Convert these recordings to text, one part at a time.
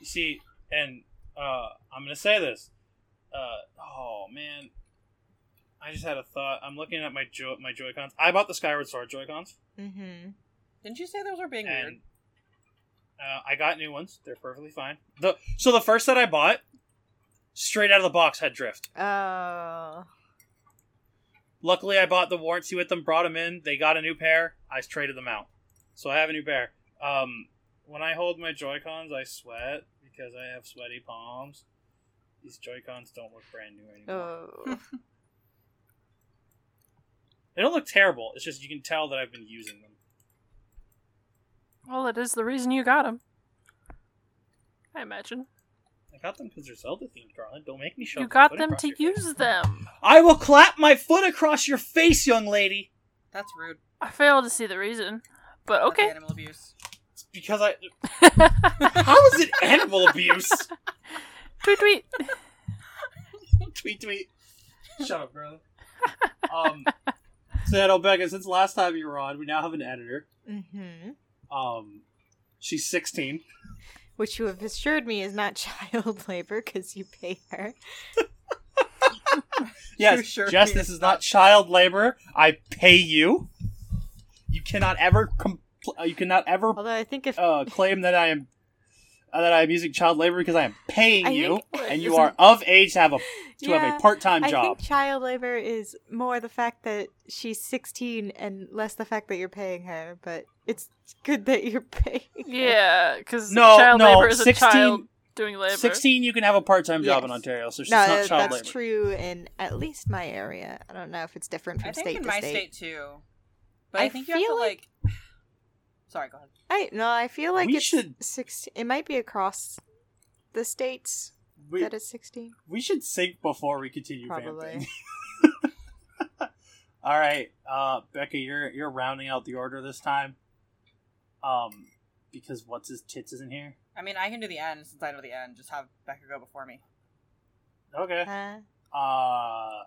You see, and uh, I'm gonna say this. Uh, oh man, I just had a thought. I'm looking at my jo- my Joy Cons. I bought the Skyward Sword Joy Cons, Mm-hmm. Didn't you say those were being weird? uh, I got new ones. They're perfectly fine. The so the first that I bought, straight out of the box, had drift. Oh. Luckily, I bought the warranty with them, brought them in. They got a new pair. I traded them out, so I have a new pair. Um, when I hold my Joy Cons, I sweat because I have sweaty palms. These Joy Cons don't look brand new anymore. Oh. They don't look terrible. It's just you can tell that I've been using them. Well, it is the reason you got them. I imagine. I got them because they're Zelda themed, darling. Don't make me show. You got foot them to your face. use them. I will clap my foot across your face, young lady. That's rude. I fail to see the reason, but That's okay. animal abuse. It's because I. How is it animal abuse? tweet tweet. tweet tweet. Shut up, girl. Um. So yeah, no, Becca. Since last time you were on, we now have an editor. mm-hmm. Um, she's sixteen. Which you have assured me is not child labor because you pay her. Yes, sure Jess, he this is is not child labor. I pay you. You cannot ever compl- uh, you cannot ever Although I think if uh, claim that I am uh, that I am using child labor because I am paying I you, think- and you are of age to have a to have a part time job. I think child labor is more the fact that she's 16 and less the fact that you're paying her, but it's good that you're paying. her. Yeah, because No, child no, labor is 16 a child doing labor. Sixteen, you can have a part time job in Ontario, so she's No, not child that's labor. That's true in at least my area. I don't know if it's different from I think state in to my state. state too. But I, I think you have to feel like. Sorry, go ahead. I no, I feel like We it's should- 16. It might be across the states We, that it's 16. we should sync before we continue Probably. All right, uh, Becca, you're you're rounding out the order this time. Um, because what's his tits isn't here. I mean, I can do the end since I know the end. Just have Becca go before me. Okay. Huh? Uh,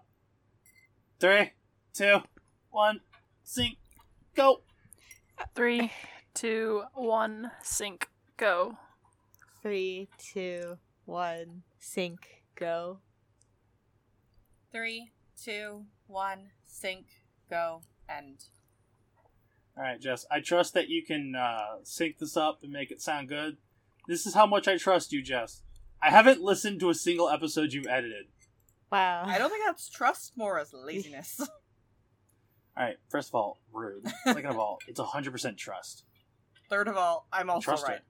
three, two, one, sync, go. Three, two, one, sync, go. Three, two, one, sync, go. Three, two, one, sync, go, end. All right, Jess. I trust that you can uh, sync this up and make it sound good. This is how much I trust you, Jess. I haven't listened to a single episode you've edited. Wow. I don't think that's trust more as laziness. All right. First of all, rude. Second of all, it's hundred percent trust. Third of all, I'm also Trust right. her.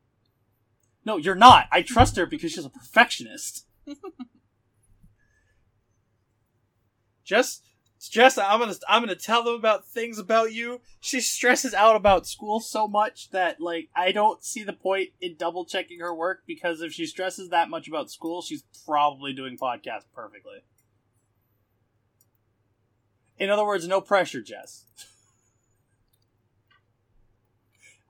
No, you're not. I trust her because she's a perfectionist. Jess, Jess, I'm gonna I'm gonna tell them about things about you. She stresses out about school so much that like I don't see the point in double checking her work because if she stresses that much about school, she's probably doing podcast perfectly. In other words, no pressure, Jess.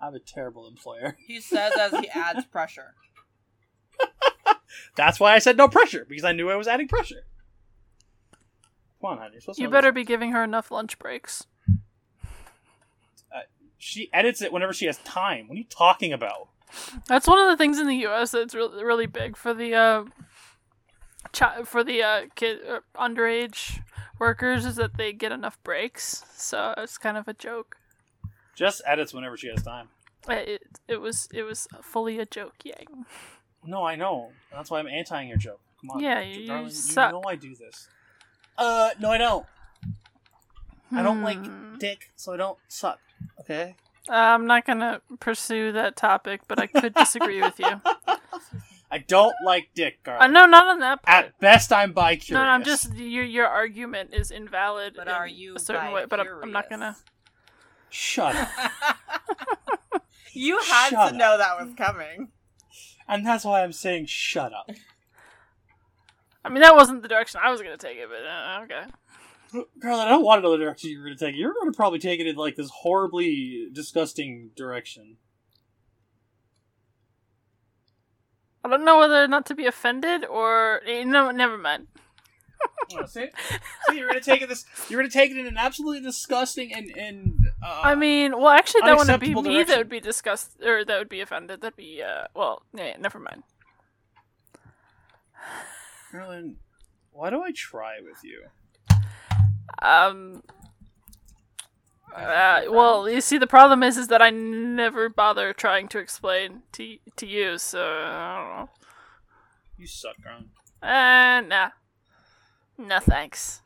I'm a terrible employer. He says as he adds pressure. That's why I said no pressure because I knew I was adding pressure. Come on, honey. You're supposed to You know better this. be giving her enough lunch breaks. She edits it whenever she has time. What are you talking about? That's one of the things in the U.S. that's really really big for the uh, chi- for the uh, kid uh, underage workers is that they get enough breaks. So it's kind of a joke. Jess edits whenever she has time. It it, it was it was fully a joke, Yang. No, I know. That's why I'm antiing your joke. Come on. Yeah, you darling, suck. You know I do this. Uh, no, I don't. I don't Hmm. like dick, so I don't suck. Okay. Uh, I'm not gonna pursue that topic, but I could disagree with you. I don't like dick, Uh, Garland. no, not on that. Part. At best, I'm bi curious. No, no, I'm just your your argument is invalid. But in are you a certain way? But I'm, I'm not gonna. Shut up. you had Shut to know that was coming. and that's why I'm saying shut up. I mean, that wasn't the direction I was gonna take it, but uh, okay. Garland, I don't want to know the direction you're going to take it. You're going to probably take it in like this horribly disgusting direction. I don't know whether not to be offended or eh, no. Never mind. Oh, see? see, you're going to take it this. You're to take it in an absolutely disgusting and and. Uh, I mean, well, actually, that wouldn't be unacceptable me. direction. That would be disgust or that would be offended. That'd be uh. Well, yeah, never mind. Merlin, why do I try with you? Um. Uh, well, you see, the problem is, is that I never bother trying to explain to to you. So I don't know. You suck, Garland. know. Uh, nah. No thanks.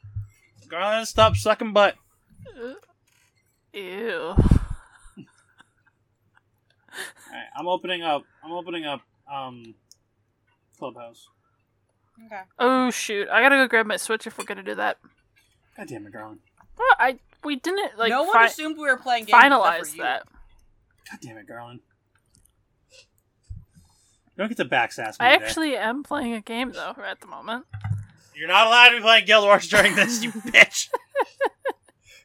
Garland, stop sucking butt. Ew. Alright, I'm opening up. I'm opening up. Um, Clubhouse. Okay. Oh shoot! I gotta go grab my switch if we're gonna do that. God damn it, Garland. Well, I we didn't like no one fi- assumed we were playing games. except finalize for you. that. God damn it, Garland. You don't get to backsass me. I today. actually am playing a game though at the moment. You're not allowed to be playing Guild Wars during this, you bitch.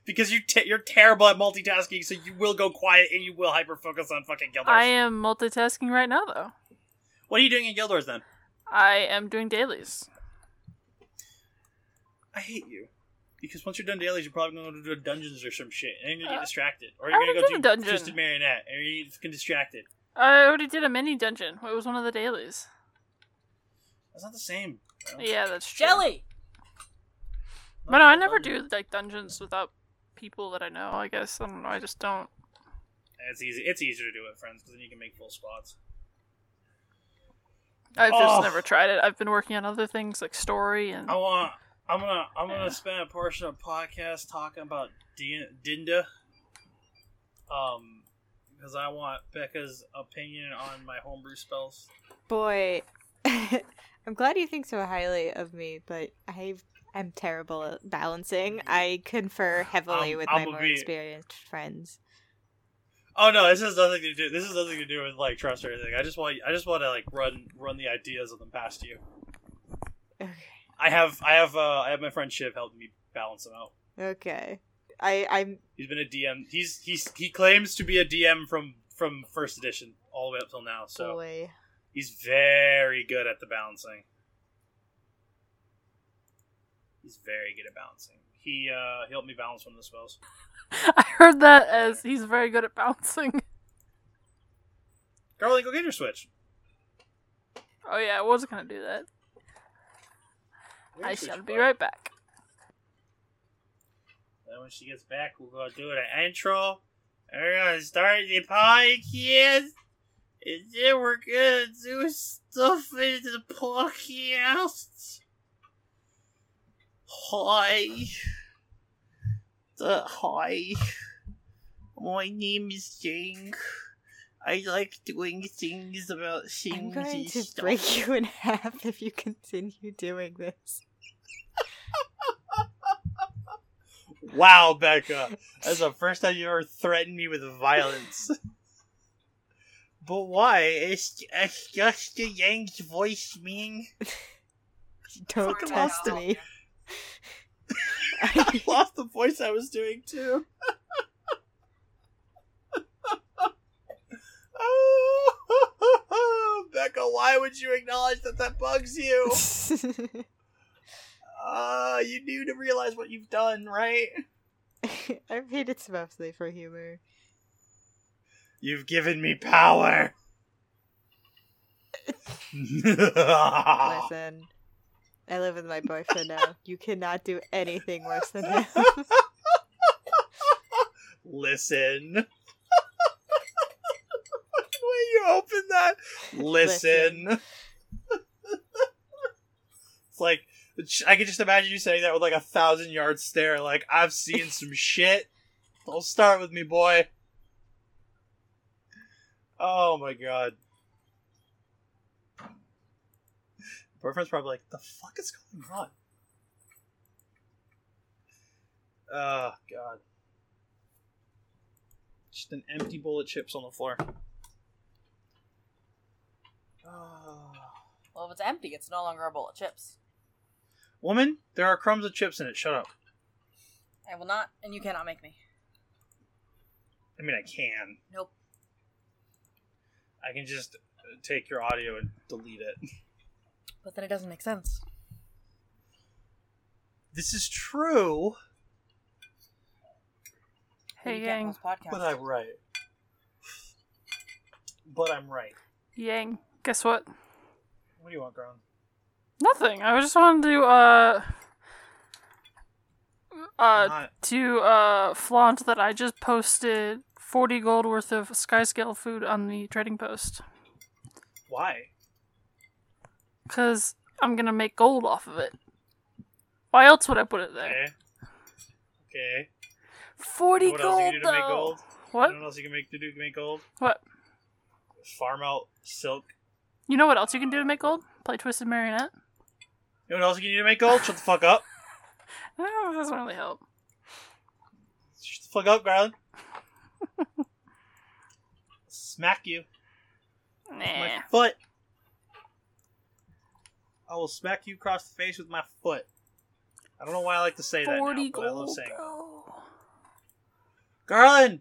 because you te- you're terrible at multitasking, so you will go quiet and you will hyper focus on fucking Guild Wars. I am multitasking right now though. What are you doing in Guild Wars then? I am doing dailies. I hate you. Because once you're done dailies, you're probably going to do dungeons or some shit, and you're gonna Uh, get distracted, or you're gonna already go did do a dungeon. Twisted Marionette, and you're gonna fucking distracted. I already did a mini dungeon. It was one of the dailies. That's not the same. bro. Yeah, that's true. Jelly. But no, I never dungeon. do like dungeons without people that I know. I guess I don't know. I just don't. It's easy. It's easier to do with friends because then you can make full squads. I've just Oh. never tried it. I've been working on other things like story and I want. I'm gonna. I'm gonna Yeah. spend a portion of podcast talking about D- Dinda. Um, because I want Becca's opinion on my homebrew spells. Boy, I'm glad you think so highly of me, but I am terrible at balancing. I confer heavily Um, with I'm my more be- experienced friends. Oh no, this has nothing to do. This has nothing to do with like trust or anything. I just want. I just want to like run run the ideas of them past you. Okay. I have. I have. Uh, I have my friend Shiv helping me balance them out. Okay. I I'm He's been a DM. He's he's he claims to be a DM from from first edition all the way up till now. So boy. he's very good at the balancing. He's very good at balancing. He uh he helped me balance one of the spells. I heard that as he's very good at bouncing. Garland, go get your switch. Oh yeah, I was gonna do that. Go get I your switch, shall be right back. Then when she gets back, we'll go do an intro. And we're gonna start the podcast. And then we're gonna do stuff in the podcast. Hi. Uh, hi. My name is Jing. I like doing things about things I'm going and to stuff. break you in half if you continue doing this. Wow, Becca. That's the first time you ever threatened me with violence. but why? It's, is just the Yang's voice mean? Don't Fucking test me. I lost the voice I was doing too. oh, Becca, why would you acknowledge that that bugs you? Uh, you need to realize what you've done, right? I made it mostly for humor. You've given me power. Listen, I live with my boyfriend now. You cannot do anything worse than him. Listen. way you open that. Listen. it's like I can just imagine you saying that with like a thousand yard stare. Like I've seen some shit. Don't start with me, boy. Oh my god. Boyfriend's probably like, the fuck is going on? Oh god. Just an empty bowl of chips on the floor. Oh. Well, if it's empty, it's no longer a bowl of chips. Woman, there are crumbs of chips in it. Shut up. I will not, and you cannot make me. I mean, I can. Nope. I can just uh, take your audio and delete it. But then it doesn't make sense. This is true, Hey You can't Yang, but I'm right. But I'm right. Yang, guess what? What do you want, Gron? Nothing. I just wanted to uh uh Not- to uh flaunt that I just posted 40 gold worth of skyscale food on the trading post why? cuz I'm going to make gold off of it. Why else would I put it there? Okay. Okay. 40 what gold else you can do to though. make gold? What? You know what else you can make to do to make gold? What? Farm out silk. You know what else you can do to make gold? Play Twisted Marionette? You know what else you can do to make gold? Shut the fuck up. Oh, that doesn't really help. Shut the fuck up, Garland. Smack you. with My foot. I will smack you across the face with my foot. I don't know why I like to say that now, but I love saying it. Garland,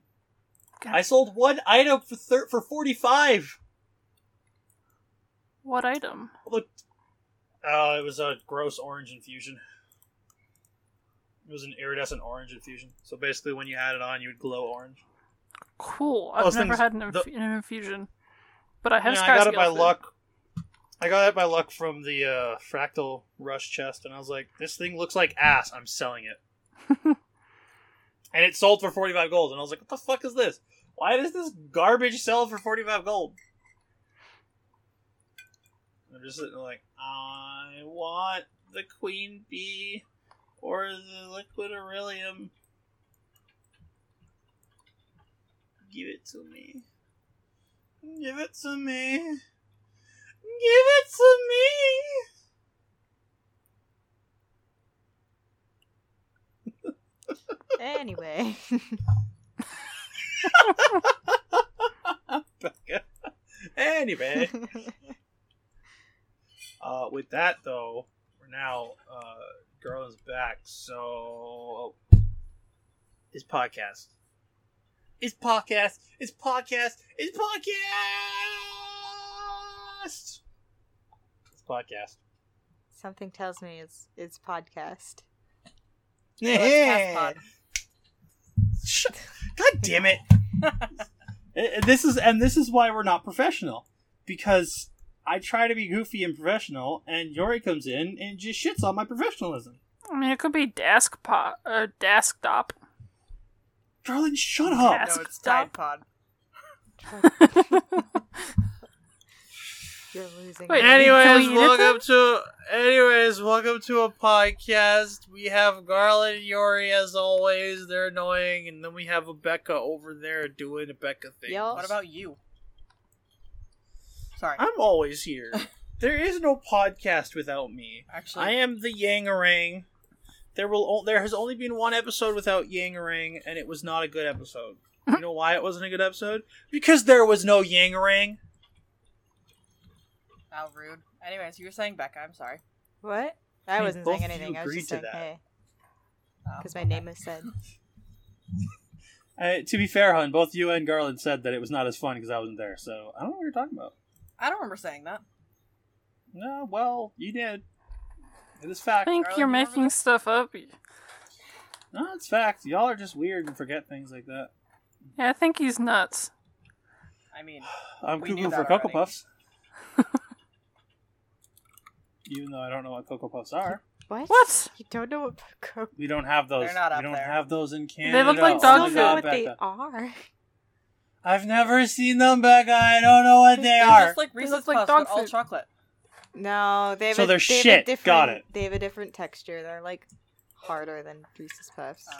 God, I sold one item for thir- for forty five. what item? Look, oh, it was a gross orange infusion. It was an iridescent orange infusion. So basically, when you had it on, you would glow orange. Cool. I've Those never things- had an, inf- the- an infusion. But I have Yeah, I got it by luck. I got it by luck from the uh, fractal rush chest, and I was like, "This thing looks like ass. I'm selling it." and it sold for 45 gold, and I was like, "What the fuck is this? Why does this garbage sell for 45 gold?" I'm just sitting there like, I want the queen bee or the liquid Aurillium. Give it to me. Give it to me. Give it to me. anyway. anyway, uh, with that though, we're now uh, Garland's back. So, his podcast. His podcast. His podcast. His podcast. His podcast. something tells me it's it's podcast. Let's cast pod. Shut- God damn it! This is and this is why we're not professional because I try to be goofy and professional, and Yori comes in and just shits on my professionalism. I mean, it could be desk pot or uh, desktop. Darling, shut up! Yes. No, it's Tide Pod. You're losing. Wait, me. Anyways, Can we eat it welcome to anyways, welcome to a podcast. We have Garland and Yori as always. They're annoying, and then we have a Becca over there doing a Becca thing. Yo. What about you? Sorry. I'm always here. there is no podcast without me. Actually, I am the Yangarang. There will o- there has only been one episode without Yangarang, and it was not a good episode. You know why it wasn't a good episode? Because there was no Yangarang. how rude. Anyways, you were saying Becca. I'm sorry. What? I We wasn't both saying anything. I was just to saying that. hey Oh, because my okay. name is said. Uh, to be fair, hon, both you and Garland said that it was not as fun because I wasn't there. So I don't know what you're talking about. I don't remember saying that. No, well, you did. It is fact. I think Garland, you're you making that? stuff up. No, it's fact. Y'all are just weird and forget things like that. Yeah, I think he's nuts. I mean, I'm We knew cuckoo for that Cocoa. Puffs. Even though I don't know what Cocoa Puffs are. What? What? You don't know what cocoa? We don't have those. They're not up we don't there. have those in Canada. They look like Oh dog my I food. don't know what they Becca. are. I've never seen them, Becca. I don't know what they they're are. just like They Reese's look like Puffs, dog but all food. chocolate. No, they have So a, they're they have a shit. different, Got it. They have a different texture. They're like harder than Reese's Puffs. Uh,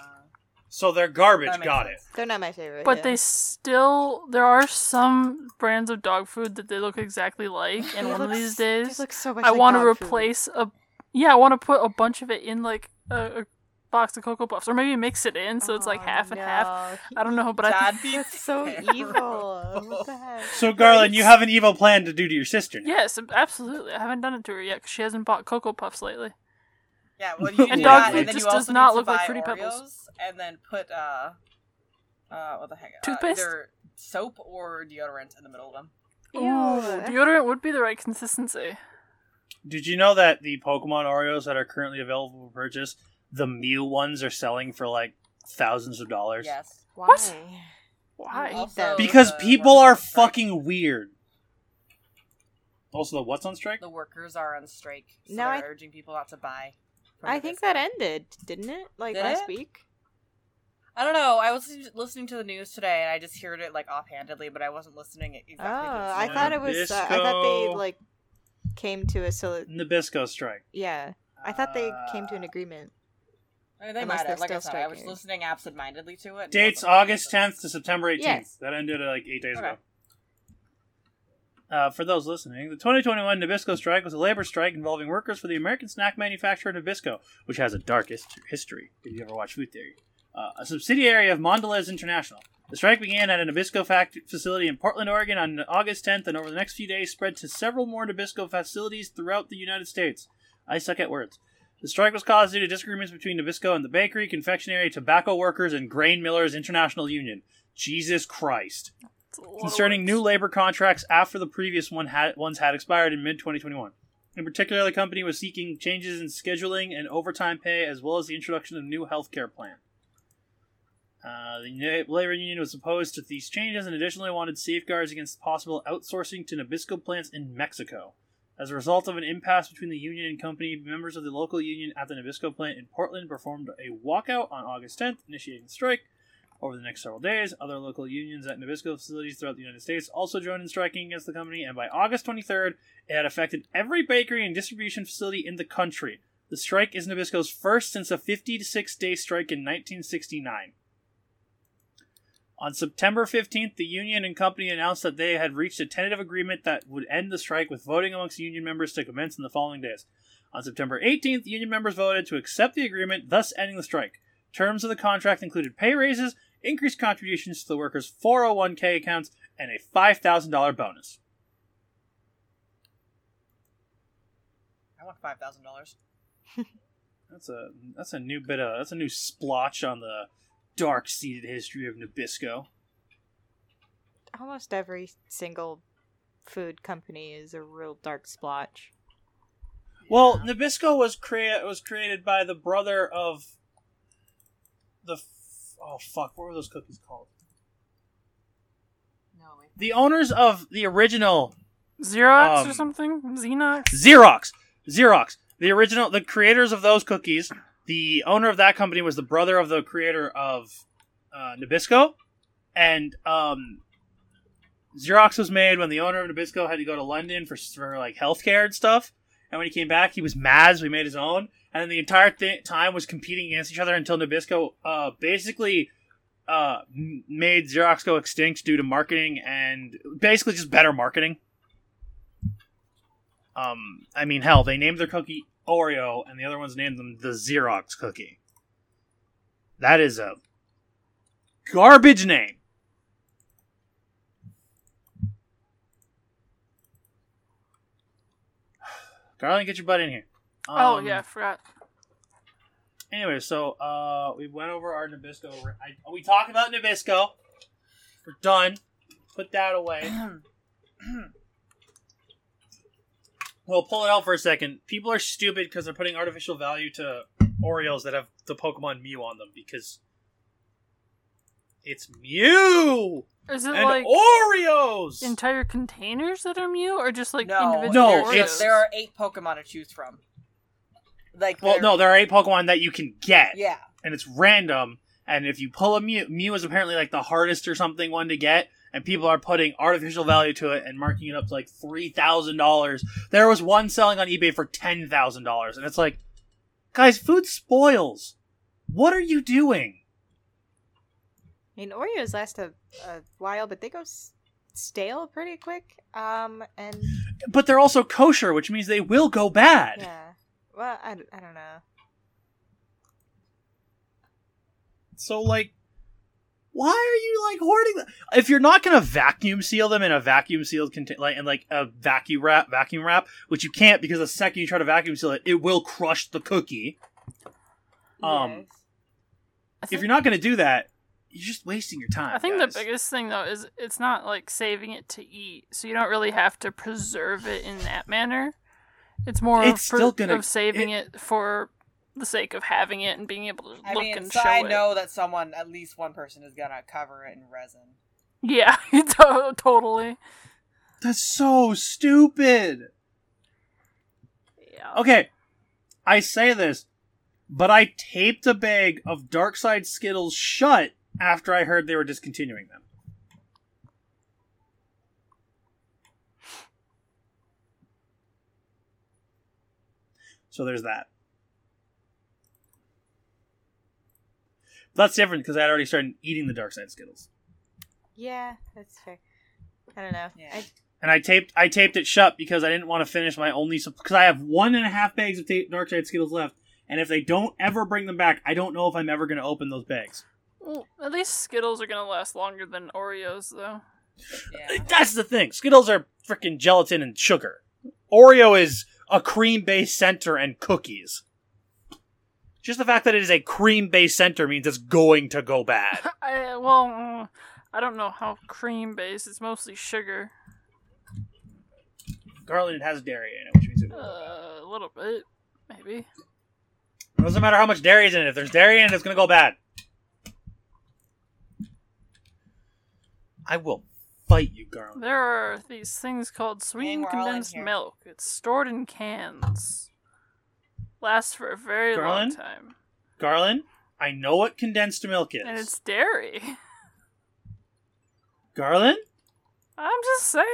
So they're garbage. Got sense. They're not my favorite. But yeah. they still there are some brands of dog food that they look exactly like, and They one of these s- they days look so much I like want to dog food. replace a yeah, I want to put a bunch of it in like a, a box of Cocoa Puffs, or maybe mix it in so it's like Oh, half and half. I don't know, but I That'd be That's so evil. What the heck? So, Garland, you have an evil plan to do to your sister. Now. yes, absolutely. I haven't done it to her yet because she hasn't bought Cocoa Puffs lately. Yeah, well, you And do dog that, food and just does not look like buy Fruity Oreos, Pebbles. and then put uh, uh, what the heck? Uh, Toothpaste? either soap or deodorant in the middle of them. Ew. Ooh, deodorant would be the right consistency. Did you know that the Pokemon Oreos that are currently available for purchase, the Mew ones are selling for like thousands of dollars? Yes. Why? What? Why? Also- Because Uh, people are is it? Sorry. fucking weird. Also, the what's on strike? The workers are on strike. So No, they're I- urging people not to buy. I think that ended, didn't it? Like Did last it? week. I don't know. I was listening- listening to the news today, and I just heard it like offhandedly, but I wasn't listening Oh, exactly. to the I story. thought it was. Uh, I thought they like came to a soli- Nabisco strike. Yeah, I thought they came to an Uh, agreement. I mean, they Unless might have. Like I said, I was striking. listening absentmindedly to it. Dates August 10th to September 18th. Yes. That ended uh, like eight days Okay. ago. Uh, for those listening, the 2021 Nabisco strike was a labor strike involving workers for the American snack manufacturer Nabisco, which has a dark hist- history. If you ever watch Food Theory, uh, a subsidiary of Mondelez International. The strike began at a Nabisco fact- facility in Portland, Oregon, on August 10th, and over the next few days spread to several more Nabisco facilities throughout the United States. I suck at words. The strike was caused due to disagreements between Nabisco and the bakery, confectionery, tobacco workers, and grain millers international union. Jesus Christ concerning new labor contracts after the previous one had, ones had expired in mid 2021. In particular, the company was seeking changes in scheduling and overtime pay, as well as the introduction of a new health care plan. Uh, the labor union was opposed to these changes and additionally wanted safeguards against possible outsourcing to Nabisco plants in Mexico. As a result of an impasse between the union and company, members of the local union at the Nabisco plant in Portland performed a walkout on August 10th, initiating the strike. Over the next several days, other local unions at Nabisco facilities throughout the United States also joined in striking against the company, and by August 23rd, it had affected every bakery and distribution facility in the country. The strike is Nabisco's first since a 56 day strike in 1969. On September 15th, the union and company announced that they had reached a tentative agreement that would end the strike with voting amongst union members to commence in the following days. On September 18th, union members voted to accept the agreement, thus ending the strike. Terms of the contract included pay raises, increased contributions to the workers' 401k accounts, and a $5,000 bonus. I want five thousand dollars. That's a that's a new bit of that's a new splotch on the dark-seated history of Nabisco. Almost every single food company is a real dark splotch. Well, Nabisco was crea- was created by the brother of the f- oh fuck, what were those cookies called? No, wait. The owners of the original Xerox um, or something? Xerox? Xerox. Xerox. The original, the creators of those cookies, the owner of that company was the brother of the creator of uh, Nabisco, and um, Xerox was made when the owner of Nabisco had to go to London for, for like healthcare and stuff. And when he came back, he was mad, so he made his own. And then the entire th- time was competing against each other until Nabisco uh, basically uh, made Xerox go extinct due to marketing and basically just better marketing. Um, I mean, hell, they named their cookie Oreo, and the other ones named them the Xerox cookie. That is a garbage name. Darling, get your butt in here. oh, Um, yeah, I forgot. Anyway, so uh, we went over our Nabisco. I, we talked about Nabisco. We're done. Put that away. Well, pull it out for a second. People are stupid because they're putting artificial value to Oreos that have the Pokemon Mew on them because it's Mew Is it and like Oreos. entire containers that are Mew, or just like no, individual No, there- Oreos? it's- there are eight Pokemon to choose from. Like, well, no, there are eight Pokemon that you can get, yeah, and it's random. And if you pull a Mew, Mew is apparently like the hardest or something one to get, and people are putting artificial value to it and marking it up to like three thousand dollars. There was one selling on eBay for ten thousand dollars, and it's like, guys, food spoils. What are you doing? I mean, Oreos last a, a while, but they go s- stale pretty quick. Um, and But they're also kosher, which means they will go bad. yeah, well, I, I don't know. So like, why are you like hoarding them? If you're not gonna vacuum seal them in a vacuum sealed contain like and like a vacuum wrap, vacuum wrap, which you can't because the second you try to vacuum seal it, it will crush the cookie. Um, Yes. If think, you're not gonna do that, you're just wasting your time. I think guys. the biggest thing though is it's not like saving it to eat, so you don't really have to preserve it in that manner. It's more It's of, pre- still gonna- of saving it, for the sake of having it and being able to I look mean, and so show I it. know that someone, at least one person, is gonna cover it in resin. Yeah, to- totally. That's so stupid. Yeah. Okay, I say this, but I taped a bag of Dark Side Skittles shut after I heard they were discontinuing them. So there's that. That's different because I had already started eating the Dark Side Skittles. Yeah, that's fair. I don't know. Yeah. I, and I taped I taped it shut because I didn't want to finish my only because I have one and a half bags of ta- Dark Side Skittles left, and if they don't ever bring them back, I don't know if I'm ever going to open those bags. Well, at least Skittles are gonna last longer than Oreos, though. Yeah. That's the thing. Skittles are freaking gelatin and sugar. Oreo is a cream based center and cookies. Just the fact that it is a cream based center means it's going to go bad. I well, uh, I don't know how cream based. It's mostly sugar. Garland it has dairy in it, which means it will. Uh, a little bit, maybe. It doesn't matter how much dairy is in it. If there's dairy in it, it's going to go bad. I will fight you, Garland. There are these things called sweetened we're all in condensed milk. It's stored in cans. Lasts for a very Garland? long time. Garland, I know what condensed milk is. And it's dairy. Garland, I'm just saying.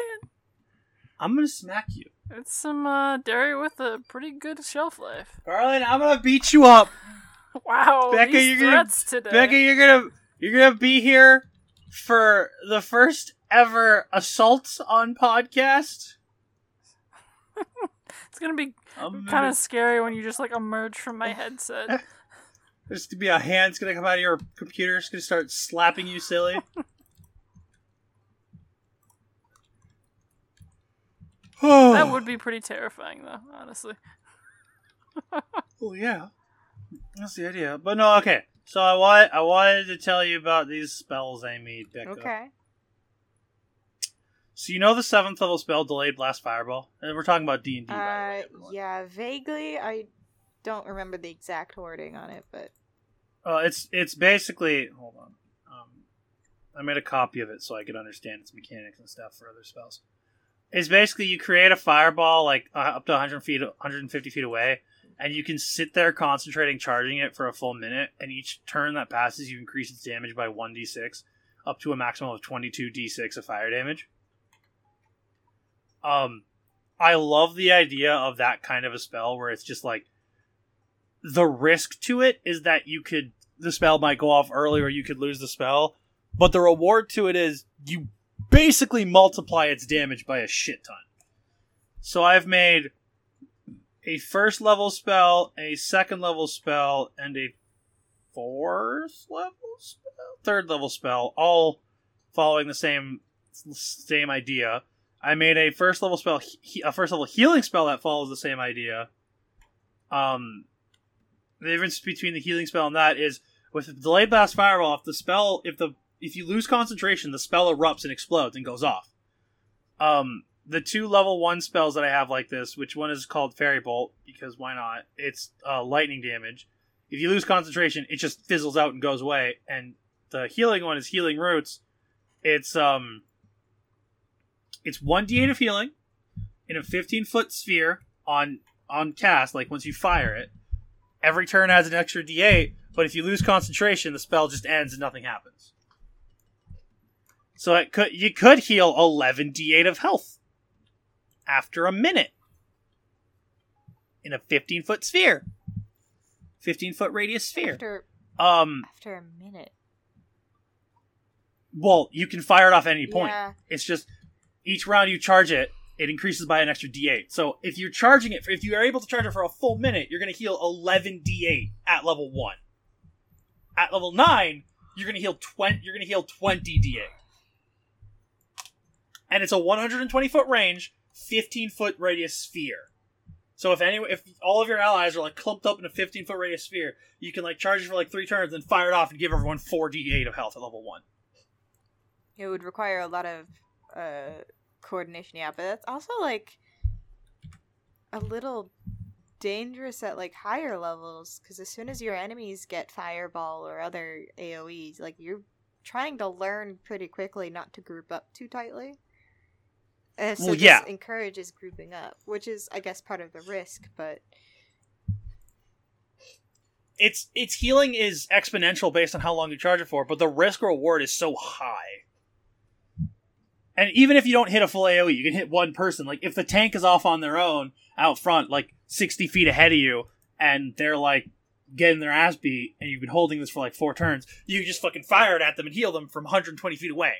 I'm going to smack you. It's some uh, dairy with a pretty good shelf life. Garland, I'm going to beat you up. Wow, Becca, these you're gonna- threats today. Becca, you're gonna you're gonna be here for the first ever assault on podcast. It's gonna be kind of scary when you just like emerge from my headset. There's gonna be a hand's gonna come out of your computer. It's gonna start slapping you silly. that would be pretty terrifying, though. Honestly. Oh yeah, that's the idea. But no, okay. So I want I wanted to tell you about these spells I made, Becca. okay. So you know the seventh level spell, delayed blast fireball, and we're talking about D and D. Uh, yeah, vaguely. I don't remember the exact wording on it, but Uh, it's it's basically hold on. Um, I made a copy of it so I could understand its mechanics and stuff for other spells. It's basically you create a fireball like uh, up to 100 feet, 150 feet away, and you can sit there concentrating, charging it for a full minute. And each turn that passes, you increase its damage by 1d6, up to a maximum of 22d6 of fire damage. Um, I love the idea of that kind of a spell where it's just like the risk to it is that you could the spell might go off early or you could lose the spell but the reward to it is you basically multiply its damage by a shit ton. So i've made a first level spell a second level spell and a fourth level spell? Third level spell all following the same same idea i made a first level spell a first level healing spell that follows the same idea. Um the difference between the healing spell and that is with delayed blast fireball if the spell if the if you lose concentration the spell erupts and explodes and goes off. Um the two level one spells that i have like this which one is called fairy bolt because why not? It's uh, lightning damage. If you lose concentration it just fizzles out and goes away and the healing one is healing roots. It's um it's 1d8 of healing in a 15 foot sphere on on cast like once you fire it. Every turn has an extra d8 but if you lose concentration the spell just ends and nothing happens. So it could you could heal 11 d8 of health after a minute in a 15 foot sphere. 15 foot radius sphere. After um after a minute. well you can fire it off at any point. Yeah. it's just each round you charge it it increases by an extra d8 so if you're charging it if you are able to charge it for a full minute you're going to heal 11 d8 at level 1 at level 9 you're going to heal 20 you're going to heal 20 d8 and it's a 120 foot range 15 foot radius sphere. So if any if all of your allies are like clumped up in a 15 foot radius sphere you can like charge it for like three turns then fire it off and give everyone 4 d8 of health at level 1 It would require a lot of uh coordination, yeah, but that's also like a little dangerous at like higher levels because as soon as your enemies get fireball or other AoEs, like you're trying to learn pretty quickly not to group up too tightly. Uh, so Well, yeah. encourages grouping up, which is, I guess, part of the risk. But its its healing is exponential based on how long you charge it for, but the risk reward is so high. And even if you don't hit a full AoE, you can hit one person. Like if the tank is off on their own out front, like sixty feet ahead of you, and they're like getting their ass beat, and you've been holding this for like four turns, you just fucking fire it at them and heal them from 120 feet away.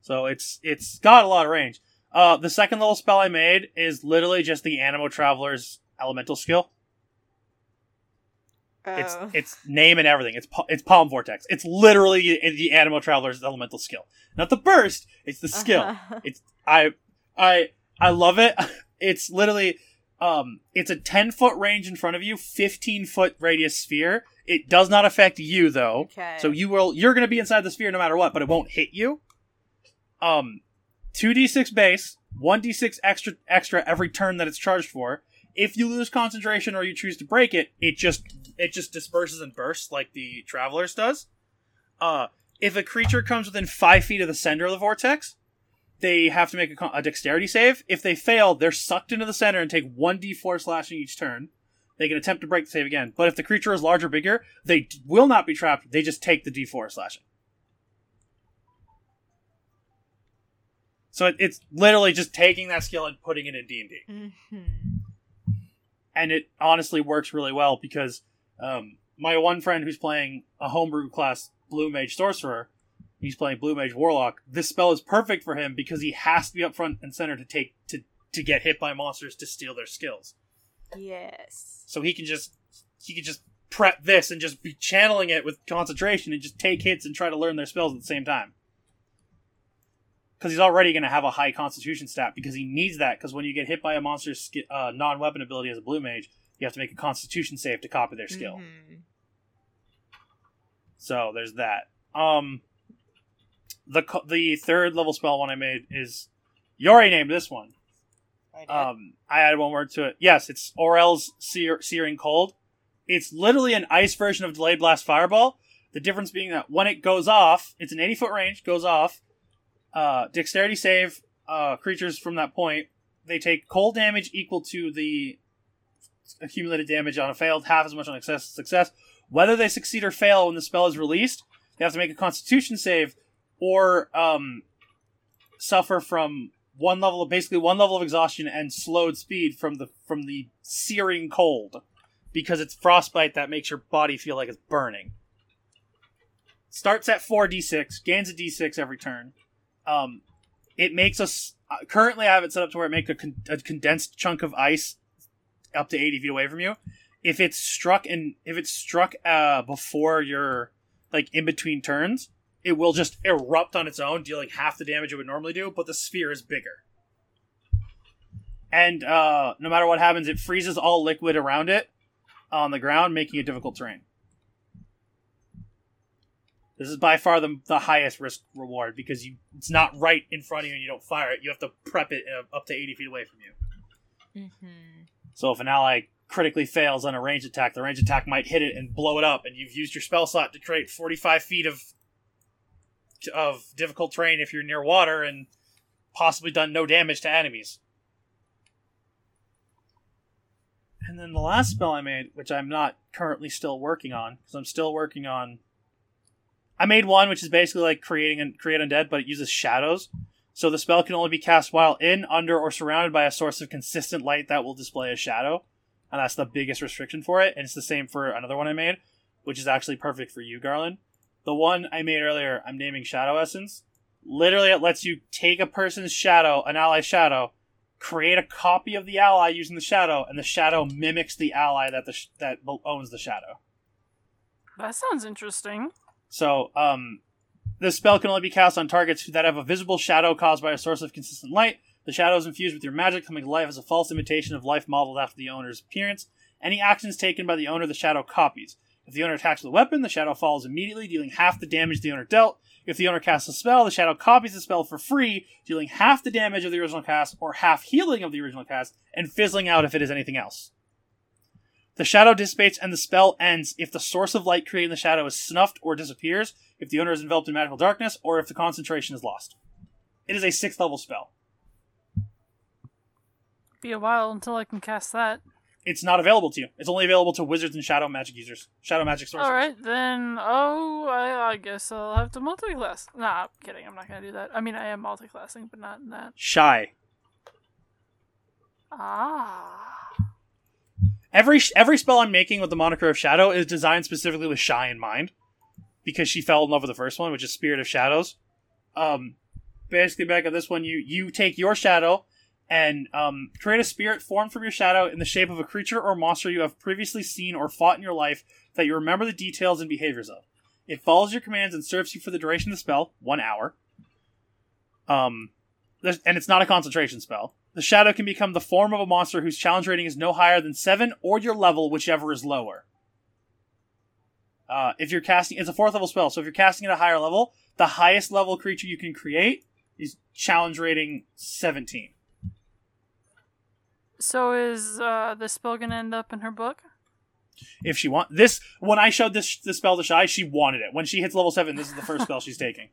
So it's it's got a lot of range. Uh, the second little spell I made is literally just the Anemo Traveler's elemental skill. It's oh. it's name and everything. It's it's Palm Vortex. It's literally the Anemo Traveler's elemental skill, not the burst. It's the skill. Uh-huh. It's I I I love it. It's literally um it's a 10 foot range in front of you, 15 foot radius sphere. It does not affect you though. okay. So you will you're going to be inside the sphere no matter what, but it won't hit you. Um 2d6 base, 1d6 extra extra every turn that it's charged for. If you lose concentration or you choose to break it, it just it just disperses and bursts like the travelers does. Uh if a creature comes within 5 feet of the center of the vortex, they have to make a, a dexterity save. If they fail, they're sucked into the center and take 1d4 slashing each turn. They can attempt to break the save again. But if the creature is large or bigger, they d- will not be trapped. They just take the d4 slashing. So it, it's literally just taking that skill and putting it in D&D. Mhm. And it honestly works really well because um, my one friend who's playing a homebrew class Blue Mage Sorcerer, he's playing Blue Mage Warlock. This spell is perfect for him because he has to be up front and center to take to to get hit by monsters to steal their skills. Yes. So he can just he can just prep this and just be channeling it with concentration and just take hits and try to learn their spells at the same time. Because he's already going to have a high Constitution stat because he needs that. Because when you get hit by a monster's uh, non-weapon ability as a blue mage, you have to make a Constitution save to copy their skill. Mhm. So there's that. Um, the co- the third level spell one I made is yori named this one. I. Um, I added one word to it. Yes, it's Orel's Sear- Searing Cold. It's literally an ice version of Delayed Blast Fireball. The difference being that when it goes off, it's an 80 foot range, goes off. Uh, dexterity save uh, creatures from that point. They take cold damage equal to the accumulated damage on a failed, half as much on success. success. Whether they succeed or fail when the spell is released, they have to make a Constitution save or um, suffer from one level of basically one level of exhaustion and slowed speed from the from the searing cold because it's frostbite that makes your body feel like it's burning. Starts at 4d6, gains a d6 every turn. Um, it makes us uh, currently I have it set up to where it makes a, con- a condensed chunk of ice up to 80 feet away from you. If it's struck and if it's struck uh, before you're like in between turns, it will just erupt on its own, dealing half the damage it would normally do, but the sphere is bigger. And uh, no matter what happens, it freezes all liquid around it on the ground, making it difficult terrain. This is by far the, the highest risk reward because you it's not right in front of you and you don't fire it. You have to prep it uh, up to 80 feet away from you. Mhm. So if an ally critically fails on a range attack, the range attack might hit it and blow it up, and you've used your spell slot to create 45 feet of of difficult terrain if you're near water, and possibly done no damage to enemies. And then the last spell I made, which I'm not currently still working on, because I'm still working on. I made one which is basically like creating and create undead, but it uses shadows. So the spell can only be cast while in, under, or surrounded by a source of consistent light that will display a shadow. And that's the biggest restriction for it. And it's the same for another one I made, which is actually perfect for you, Garland. The one I made earlier, I'm naming Shadow Essence. Literally, it lets you take a person's shadow, an ally's shadow, create a copy of the ally using the shadow, and the shadow mimics the ally that the sh- that owns the shadow. That sounds interesting. So, um, this spell can only be cast on targets that have a visible shadow caused by a source of consistent light. The shadow is infused with your magic, coming to life as a false imitation of life modeled after the owner's appearance. Any actions taken by the owner, the shadow copies. If the owner attacks with a weapon, the shadow falls immediately, dealing half the damage the owner dealt. If the owner casts a spell, the shadow copies the spell for free, dealing half the damage of the original cast or half healing of the original cast, and fizzling out if it is anything else. The shadow dissipates and the spell ends if the source of light creating the shadow is snuffed or disappears, if the owner is enveloped in magical darkness, or if the concentration is lost. It is a sixth level spell. Be a while until I can cast that. It's not available to you. It's only available to wizards and shadow magic users. Shadow magic sorcerers. All right, then. Oh, I, I guess I'll have to multiclass. Nah, I'm kidding. I'm not gonna do that. I mean, I am multiclassing, but not in that. Shy. Ah. Every every spell I'm making with the moniker of Shadow is designed specifically with Shy in mind, because she fell in love with the first one, which is Spirit of Shadows. Um, basically, back on this one, you you take your shadow and um, create a spirit formed from your shadow in the shape of a creature or monster you have previously seen or fought in your life that you remember the details and behaviors of. It follows your commands and serves you for the duration of the spell, one hour. Um, and it's not a concentration spell. The shadow can become the form of a monster whose challenge rating is no higher than seven, or your level, whichever is lower. Uh, if you're casting, it's a fourth level spell, so if you're casting at a higher level, the highest level creature you can create is challenge rating 17. So is uh, the spell gonna end up in her book? If she want this, when I showed this this spell to Shy, she wanted it. When she hits level seven, this is the first spell she's taking.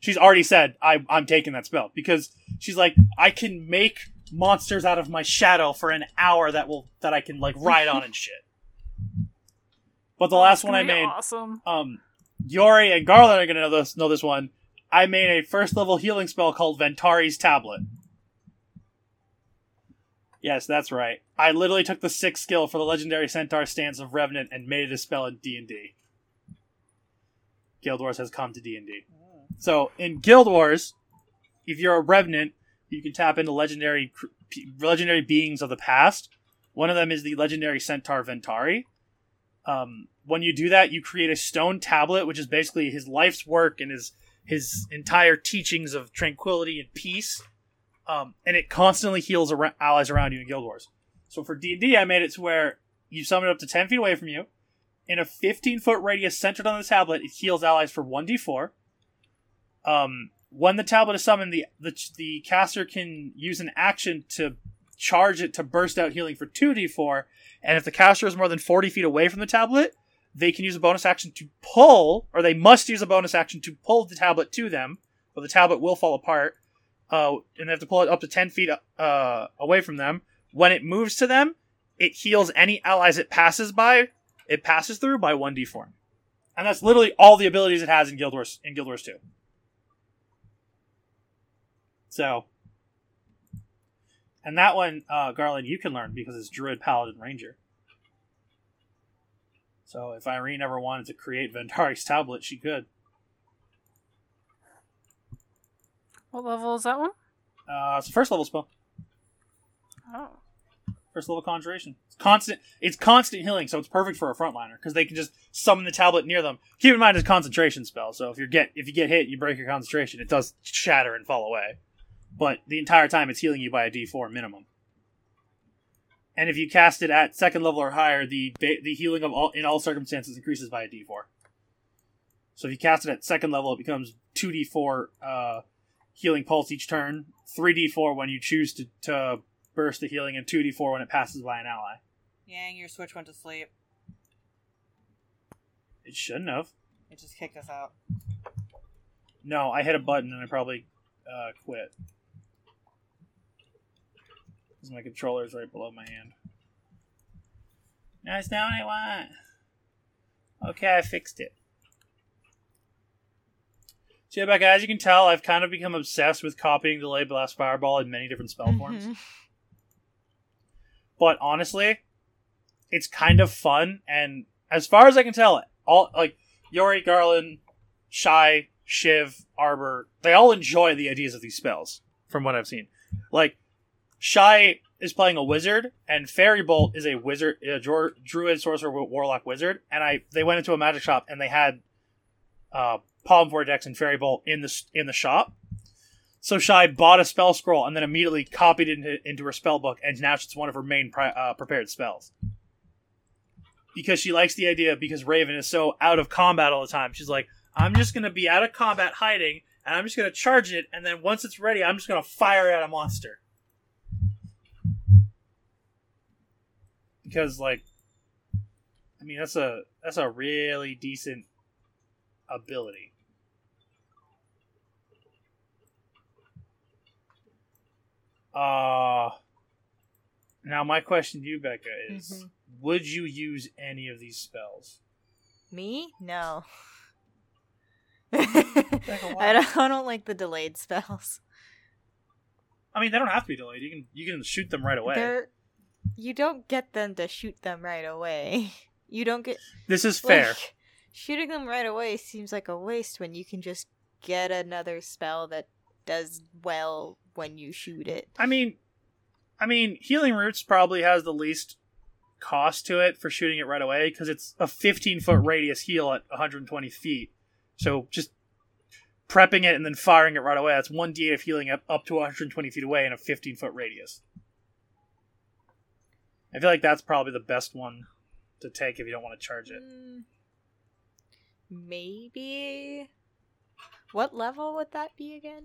She's already said, I, "I'm taking that spell" because she's like, I can make monsters out of my shadow for an hour that will that I can like ride on and shit. But the Oh, last one I made, Awesome. um, Yori and Garland are gonna know this know this one. I made a first level healing spell called Ventari's Tablet. Yes, that's right. I literally took the sixth skill for the legendary centaur stance of Revenant and made it a spell in D and D. Guild Wars has come to D and D. So in Guild Wars, if you're a Revenant, you can tap into legendary legendary beings of the past. One of them is the legendary centaur Ventari. Um, when you do that, you create a stone tablet, which is basically his life's work and his his entire teachings of tranquility and peace. Um, and it constantly heals allies around you in Guild Wars. So for D and D, I made it to where you summon it up to ten feet away from you, in a fifteen foot radius centered on the tablet. It heals allies for one d four. Um, when the tablet is summoned, the, the the caster can use an action to charge it to burst out healing for two d four. And if the caster is more than forty feet away from the tablet, they can use a bonus action to pull, or they must use a bonus action to pull the tablet to them, or the tablet will fall apart. Uh, and they have to pull it up to 10 feet uh, away from them. When it moves to them, it heals any allies it passes by, it passes through by 1d4. And that's literally all the abilities it has in Guild Wars, in Guild Wars 2. So, and that one, uh, Garland, you can learn because it's Druid, Paladin, Ranger. So if Irene ever wanted to create Ventari's tablet, she could. What level is that one? Uh, it's a first level spell. Oh. First level conjuration. It's constant. It's constant healing, so it's perfect for a frontliner because they can just summon the tablet near them. Keep in mind, it's a concentration spell, so if you get if you get hit, you break your concentration. It does shatter and fall away, but the entire time it's healing you by a D4 minimum. And if you cast it at second level or higher, the the healing of all in all circumstances increases by a D4. So if you cast it at second level, it becomes two D4 uh, healing pulse each turn, three D4 when you choose to, to burst the healing, and two D4 when it passes by an ally. Yang, your switch went to sleep. It shouldn't have. It just kicked us out. No, I hit a button and I probably uh, quit. Because my controller is right below my hand. That's not what I want. Okay, I fixed it. So, yeah, Becca, as you can tell, I've kind of become obsessed with copying Delay Blast Fireball in many different spell forms. Mhm. but honestly, it's kind of fun. And as far as I can tell, all like Yori, Garland, Shy, Shiv, Arbor, they all enjoy the ideas of these spells. From what I've seen, like Shy is playing a wizard, and Fairy Bolt is a wizard, a druid, sorcerer, warlock, wizard. And I they went into a magic shop and they had uh, Palm Vortex and Fairy Bolt in the in the shop. So Shy bought a spell scroll and then immediately copied it into, into her spell book, and now it's one of her main pri- uh, prepared spells. Because she likes the idea, because Raven is so out of combat all the time. She's like, I'm just to be out of combat hiding, and I'm just to charge it, and then once it's ready, I'm just to fire at a monster. Because, like, I mean, that's a that's a really decent ability. Uh now my question to you, Becca, is Mhm. would you use any of these spells? Me? No. I don't, I don't like the delayed spells. I mean, they don't have to be delayed. You can you can shoot them right away. They're you don't get them to shoot them right away. You don't get This is fair. like, shooting them right away seems like a waste when you can just get another spell that does well when you shoot it. I mean, I mean, healing roots probably has the least cost to it for shooting it right away because it's a 15 foot radius heal at 120 feet. So just prepping it and then firing it right away. That's one d8 of healing up up to 120 feet away in a 15 foot radius. I feel like that's probably the best one to take if you don't want to charge it. Mm, maybe. What level would that be again?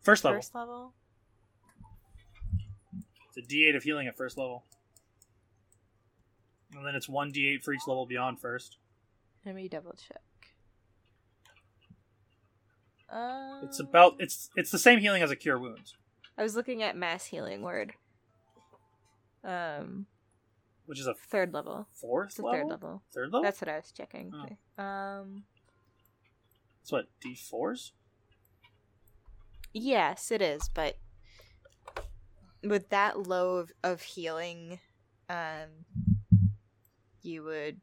First level. First level. It's a d8 of healing at first level. And then it's 1d8 for each level beyond first. Let me double check. Um, It's about it's it's the same healing as a cure wounds, I was looking at mass healing word. Um, which is a third level. fourth It's level. third level. Third level. That's what I was checking. Oh. Um, That's what D fours. yes, it is, but with that low of, of healing, um, you would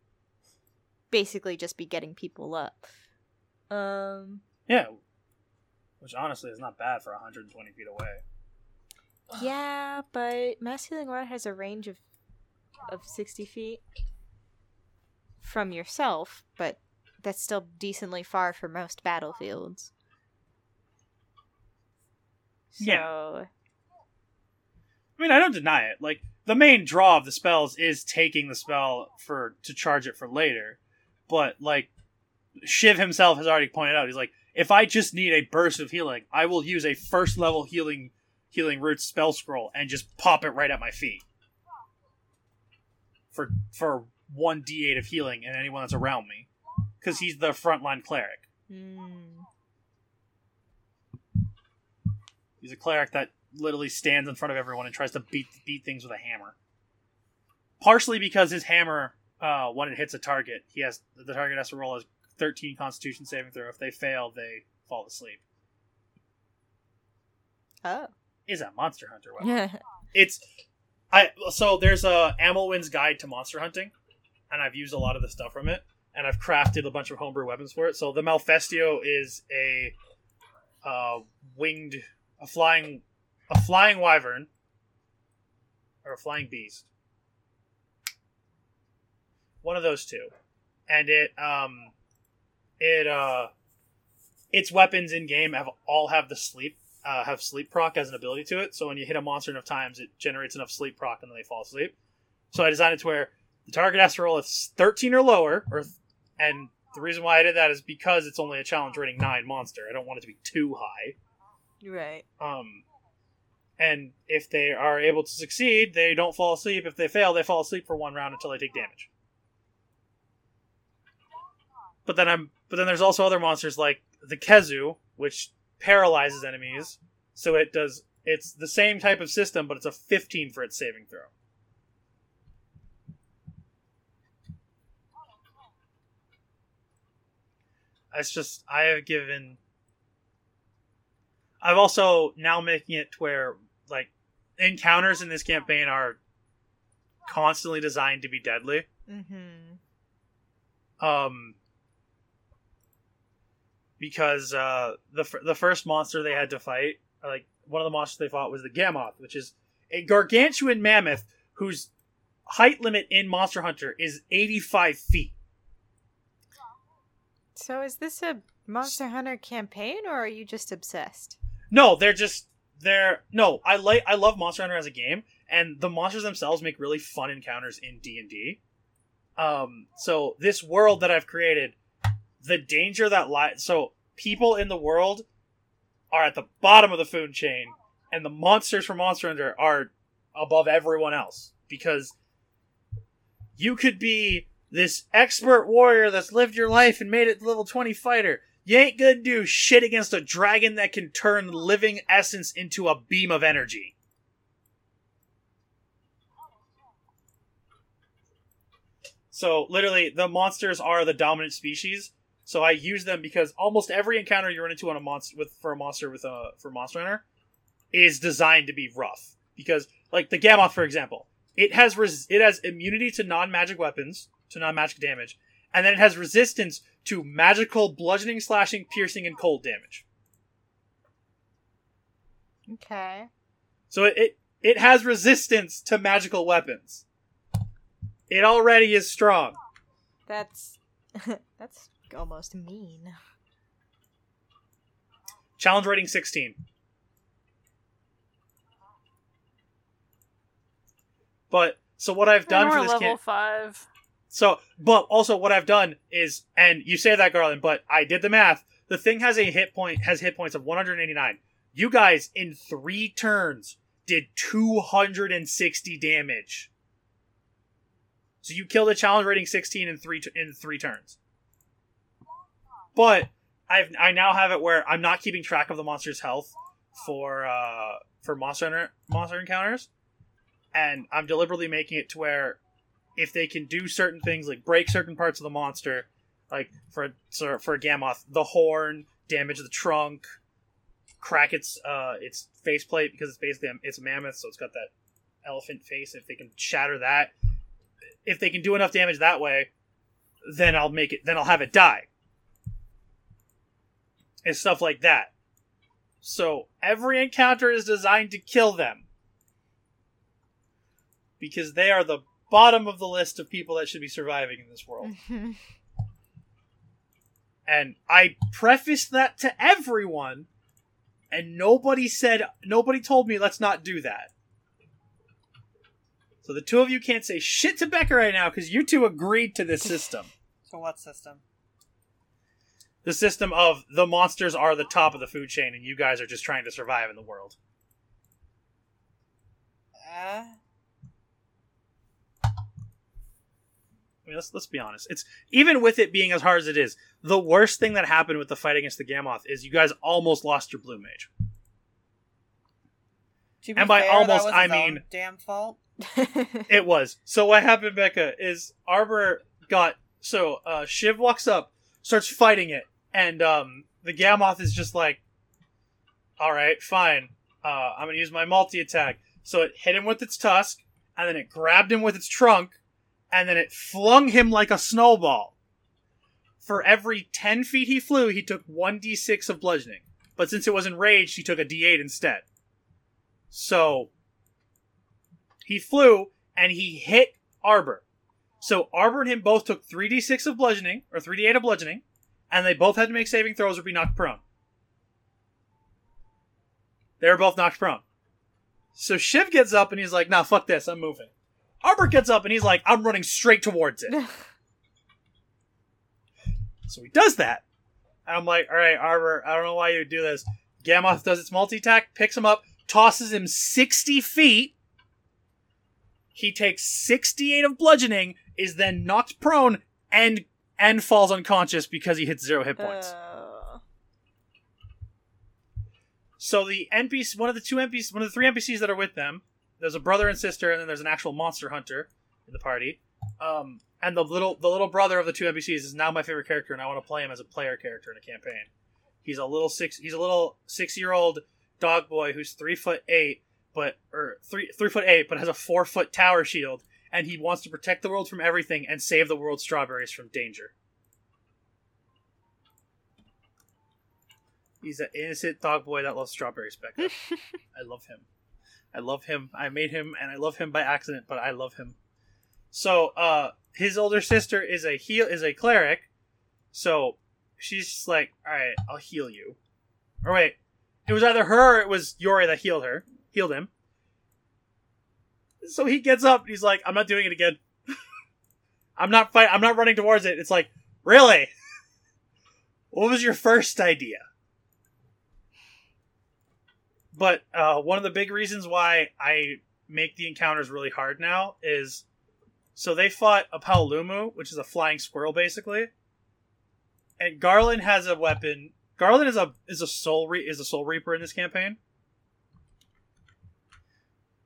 basically just be getting people up. Um, Yeah, which honestly is not bad for 120 feet away. Yeah, but mass healing word has a range of of sixty feet from yourself, but that's still decently far for most battlefields. So, Yeah. I mean, I don't deny it. Like the main draw of the spells is taking the spell for to charge it for later, but like Shiv himself has already pointed out, he's like, if I just need a burst of healing, I will use a first level healing healing roots spell scroll and just pop it right at my feet for for one d8 of healing and anyone that's around me, because he's the frontline cleric. hmm. He's a cleric that literally stands in front of everyone and tries to beat beat things with a hammer. Partially because his hammer, uh, when it hits a target, he has the target has to roll a 13 Constitution saving throw. If they fail, they fall asleep. oh, Is a monster hunter weapon? It's I so there's a Amellwind's Guide to Monster Hunting, and I've used a lot of the stuff from it, and I've crafted a bunch of homebrew weapons for it. So the Malfestio is a uh, winged, a flying, a flying wyvern, or a flying beast. One of those two, and it um, it uh, its weapons in game have all have the sleep uh, have sleep proc as an ability to it. So when you hit a monster enough times, it generates enough sleep proc, and then they fall asleep. So I designed it to where the target has to roll a 13 or lower, or and the reason why I did that is because it's only a challenge rating nine monster. I don't want it to be too high. right. Um, and if they are able to succeed, they don't fall asleep. If they fail, they fall asleep for one round until they take damage. But then I'm but then there's also other monsters like the Khezu, which paralyzes enemies. So it does it's the same type of system, but it's a 15 for its saving throw. It's just I have given I've also now making it to where like encounters in this campaign are constantly designed to be deadly. Mm-hmm. Um, because uh, the fir- the first monster they had to fight, like one of the monsters they fought was the Gammoth, which is a gargantuan mammoth whose height limit in Monster Hunter is 85 feet. So is this a Monster Hunter campaign, or are you just obsessed? No, they're just they're no. I like I love Monster Hunter as a game, and the monsters themselves make really fun encounters in D and D. Um, so this world that I've created, the danger that lies so people in the world are at the bottom of the food chain, and the monsters from Monster Hunter are above everyone else because you could be this expert warrior that's lived your life and made it level 20 fighter you ain't gonna do shit against a dragon that can turn living essence into a beam of energy. So literally, the monsters are the dominant species. So I use them because almost every encounter you run into on a monster with for a monster with a for Monster Hunter is designed to be rough. Because like the Gammoth for example, it has res- it has immunity to non magic weapons to non magic damage, and then it has resistance to magical bludgeoning, slashing, piercing, and cold damage. Okay. So it, it it has resistance to magical weapons. It already is strong. That's that's almost mean. Challenge rating 16. But so what I've done for this level camp, five. so but also what I've done is, and you say that, Garland, but I did the math. The thing has a hit point has hit points of 189. You guys in three turns did 260 damage. So you killed a challenge rating 16 in three in three turns. But I've I now have it where I'm not keeping track of the monster's health for uh for monster monster encounters, and I'm deliberately making it to where if they can do certain things like break certain parts of the monster, like for for a Gammoth, the horn, damage the trunk, crack its uh its faceplate because it's basically a, it's a mammoth, so it's got that elephant face. If they can shatter that, if they can do enough damage that way, then I'll make it. Then I'll have it die and stuff like that. So every encounter is designed to kill them. Because they are the bottom of the list of people that should be surviving in this world. Mm-hmm. And I prefaced that to everyone, and nobody said, nobody told me let's not do that. So the two of you can't say shit to Becca right now because you two agreed to this system. So what system? The system of the monsters are the top of the food chain and you guys are just trying to survive in the world. Uh, I mean, let's let's be honest. It's even with it being as hard as it is, the worst thing that happened with the fight against the Gammoth is you guys almost lost your blue mage. to be And by fair, almost, that was I mean- damn fault. It was. So what happened, Becca, is Arbor got so uh Shiv walks up, starts fighting it, and um the Gammoth is just like Alright, fine. Uh I'm gonna use my multi attack. So it hit him with its tusk, and then it grabbed him with its trunk, and then it flung him like a snowball. For every ten feet he flew, he took one D six of bludgeoning. But since it was enraged, he took a D eight instead. So he flew and he hit Arbor. So Arbor and him both took 3d6 of bludgeoning, or 3d8 of bludgeoning, and they both had to make saving throws or be knocked prone. They were both knocked prone. So Shiv gets up and he's like, nah, fuck this, I'm moving. Arbor gets up and he's like, I'm running straight towards it. so he does that. And I'm like, alright, Arbor, I don't know why you would do this. Gammoth does its multi attack, picks him up, tosses him 60 feet, he takes 68 of bludgeoning, is then knocked prone, and and falls unconscious because he hits zero hit points. Uh, so the NPC, one of the two NPCs, one of the three NPCs that are with them, there's a brother and sister, and then there's an actual monster hunter in the party. Um, and the little the little brother of the two NPCs is now my favorite character, and I want to play him as a player character in a campaign. He's a little six he's a little six year old dog boy who's three foot eight, but or three three foot eight, but has a four foot tower shield, and he wants to protect the world from everything and save the world's strawberries from danger. He's an innocent dog boy that loves strawberries, Becca. I love him. I love him. I made him, and I love him by accident, but I love him. So, uh, his older sister is a heal is a cleric, so she's just like, "All right, I'll heal you." Or wait, it was either her or it was Yori that healed her, healed him. So he gets up and he's like, "I'm not doing it again. I'm not fight. I'm not running towards it." It's like, really? what was your first idea? But uh, one of the big reasons why I make the encounters really hard now is so they fought a Paolumu, which is a flying squirrel, basically. and Garland has a weapon. Garland is a is a soul re- is a soul reaper in this campaign.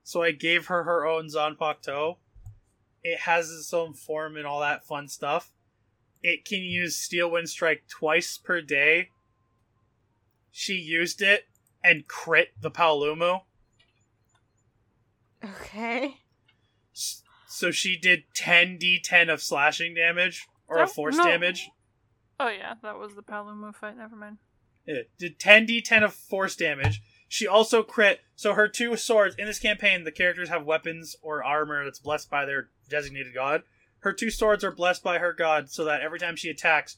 So I gave her her own Zanpakuto. It has its own form and all that fun stuff. It can use Steel Wind Strike twice per day. She used it and crit the Paolumu. Okay. So she did 10d10 of slashing damage or of force no. damage. Oh yeah, that was the Paolumu fight. Never mind. It did 10d10 of force damage. She also crit. So her two swords in this campaign, the characters have weapons or armor that's blessed by their designated god. Her two swords are blessed by her god, so that every time she attacks,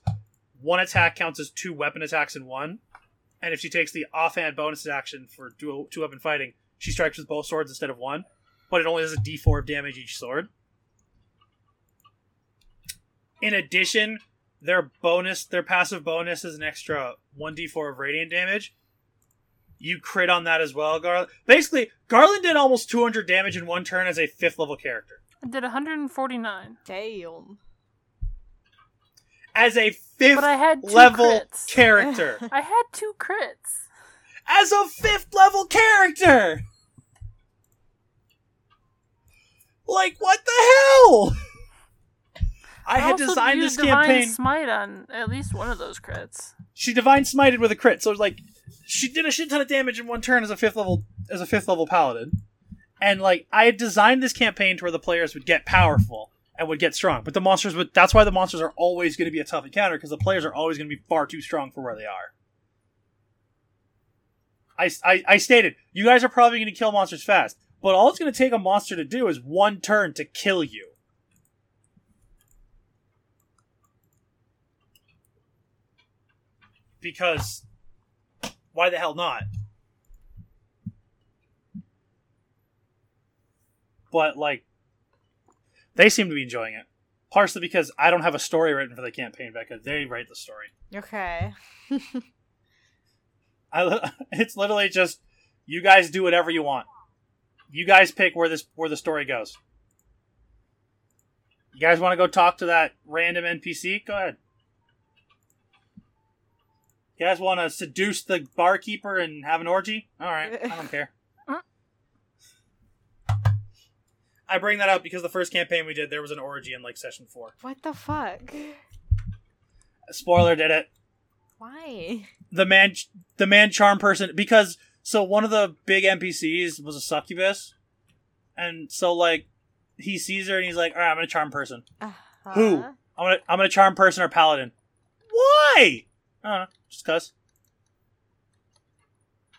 one attack counts as two weapon attacks in one. And if she takes the offhand bonus action for dual two weapon fighting, she strikes with both swords instead of one. But it only does a d4 of damage each sword. In addition, their bonus, their passive bonus is an extra 1d4 of radiant damage. You crit on that as well, Garland. Basically, Garland did almost 200 damage in one turn as a fifth level character. I did 149, Damn. As a fifth but I had level crits. character. I had two crits. as a fifth level character! Like, what the hell? I had also designed this used Divine campaign. Smite on at least one of those crits. she divine smited with a crit. So it was like she did a shit ton of damage in one turn as a fifth level as a fifth level paladin. And like I had designed this campaign to where the players would get powerful and would get strong, but the monsters would. That's why the monsters are always going to be a tough encounter because the players are always going to be far too strong for where they are. I, I, I stated you guys are probably going to kill monsters fast, but all it's going to take a monster to do is one turn to kill you. Because why the hell not? But like they seem to be enjoying it. Partially because I don't have a story written for the campaign, Becca. They write the story. Okay. I, it's literally just you guys do whatever you want. You guys pick where this where the story goes. You guys want to go talk to that random NPC? Go ahead. You guys want to seduce the barkeeper and have an orgy? All right, I don't care. I bring that up because the first campaign we did, there was an orgy in like session four. What the fuck? Spoiler did it. Why? the man the man charm person because so one of the big NPCs was a succubus, and so like he sees her and he's like, all right, I'm gonna charm person. Uh-huh. Who? I'm gonna I'm gonna charm person or paladin. Why? I don't know, just cause.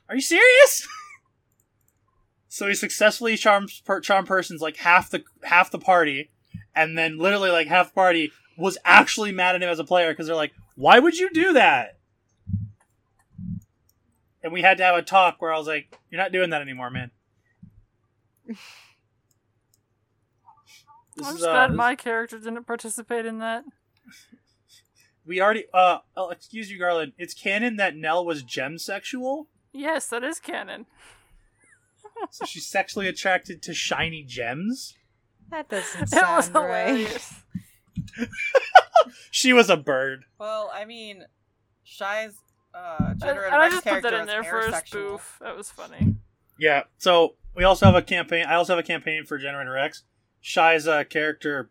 Are you serious? so he successfully charms per, charm persons like half the half the party, and then literally like half the party was actually mad at him as a player because they're like, why would you do that? And we had to have a talk where I was like, "You're not doing that anymore, man." I'm is, just uh, glad this- my character didn't participate in that. We already. Uh, oh, excuse you, Garland. It's canon that Nell was gem sexual Yes, that is canon. so she's sexually attracted to shiny gems. That doesn't It was sound right. hilarious. She was a bird. Well, I mean, Shy's uh, And, gender and and I Rex just put that in there for a spoof. That was funny. Yeah. So we also have a campaign. I also have a campaign for Generator Rex. Shy's uh, character,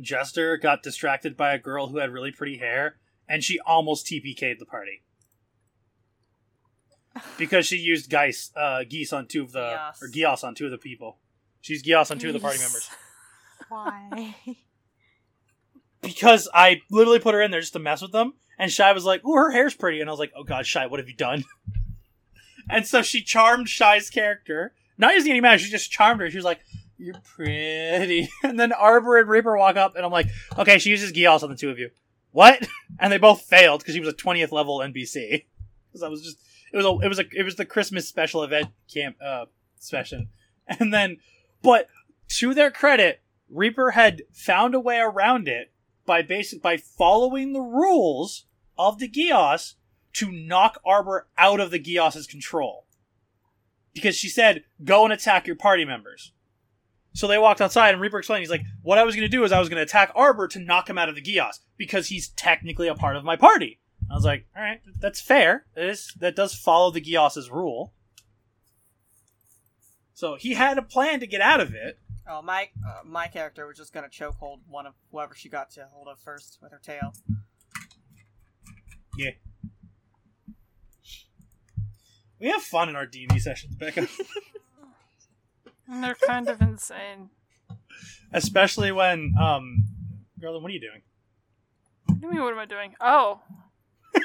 Jester, got distracted by a girl who had really pretty hair, and she almost TPK'd the party because she used geese, uh, geese on two of the or geos on two of the people. She's geos on two of the party members Why? because I literally put her in there just to mess with them, and Shy was like, "Ooh, her hair's pretty," and I was like, "Oh God, Shy, what have you done?" and so she charmed Shy's character. Not using any magic, she just charmed her. She was like, "You're pretty," and then Arbor and Reaper walk up, and I'm like, "Okay, she uses Geos on the two of you." What? And they both failed because she was a 20th level NPC. Because I was just, it was a, it was a, it was the Christmas special event camp uh session, and then, but to their credit, Reaper had found a way around it by basic by following the rules of the Geos to knock Arbor out of the Geos's control. Because she said, "Go and attack your party members." So they walked outside, and Reaper explained, he's like, what I was going to do is I was going to attack Arbor to knock him out of the Gios, because he's technically a part of my party. I was like, all right, that's fair. That, is, that does follow the Gios's rule. So he had a plan to get out of it. Oh, my uh, my character was just gonna chokehold one of whoever she got to hold of first with her tail. Yeah. We have fun in our D&D sessions, Becca. And they're kind of insane. Especially when, um, Garland, what are you doing? What do you mean, what am I doing? Oh.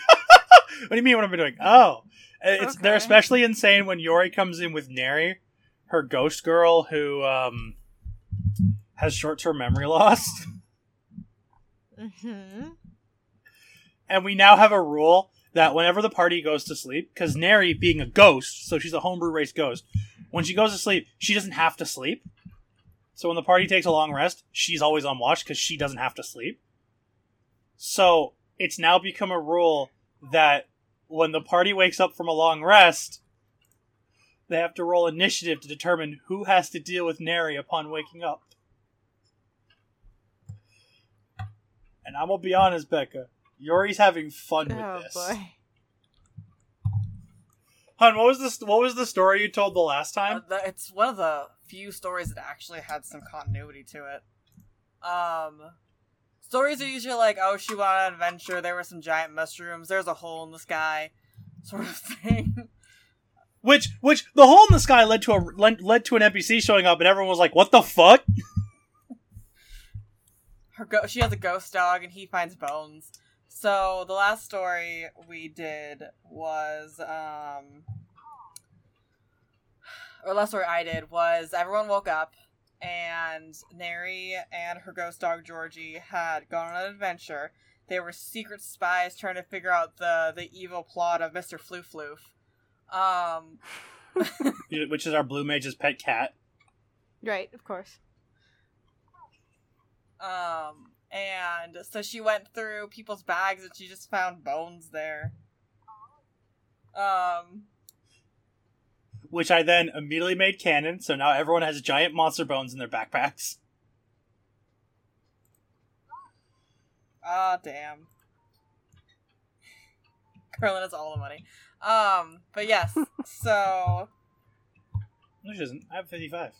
What do you mean? What am I doing? Oh, it's they're especially insane when Yori comes in with Neri, her ghost girl who um has short-term memory loss, Mm-hmm. and we now have a rule that whenever the party goes to sleep, because Neri being a ghost, so she's a homebrew race ghost, when she goes to sleep, she doesn't have to sleep. So when the party takes a long rest, she's always on watch because she doesn't have to sleep. So it's now become a rule that when the party wakes up from a long rest, they have to roll initiative to determine who has to deal with Neri upon waking up. And I'm gonna be honest, Becca, Yori's having fun with Oh this. boy. Hun, what was this? What was the story you told the last Uh, time? the- it's one of the few stories that actually had some continuity to it. Um, stories are usually like, oh, she went on an adventure, there were some giant mushrooms, there's a hole in the sky, sort of thing. Which, which the hole in the sky led to a led, led to an NPC showing up, and everyone was like, "What the fuck?" Her go- she has a ghost dog, and he finds bones. So the last story we did was, um, or last story I did was everyone woke up and Neri and her ghost dog Georgie had gone on an adventure. They were secret spies trying to figure out the the evil plot of Mister Floof Floof. Um, Which is our blue mage's pet cat. Right, of course. um, and so she went through people's bags and she just found bones there. Um which I then immediately made canon, so now everyone has giant monster bones in their backpacks. Ah, oh, damn. Garland has all the money. Um, but yes, so. No, she doesn't. I have 55.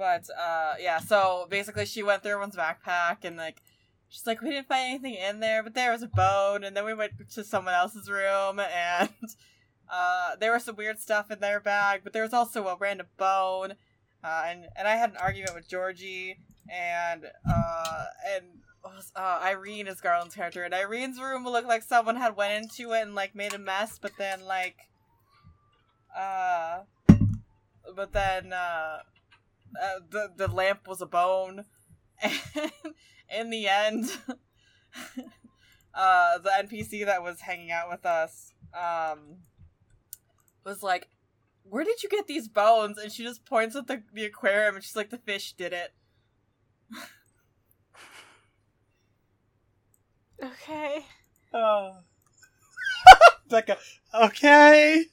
But uh yeah, so basically she went through everyone's backpack and like she's like, We didn't find anything in there, but there was a bone and then we went to someone else's room and uh there was some weird stuff in their bag, but there was also a random bone. Uh and, and I had an argument with Georgie and uh and uh, Irene is Garland's character, and Irene's room looked like someone had went into it and like made a mess, but then like, uh, but then uh, uh, the the lamp was a bone, and in the end, uh, the NPC that was hanging out with us, um, was like, "Where did you get these bones?" And she just points at the the aquarium, and she's like, "The fish did it." Okay. Oh. Becca. Okay.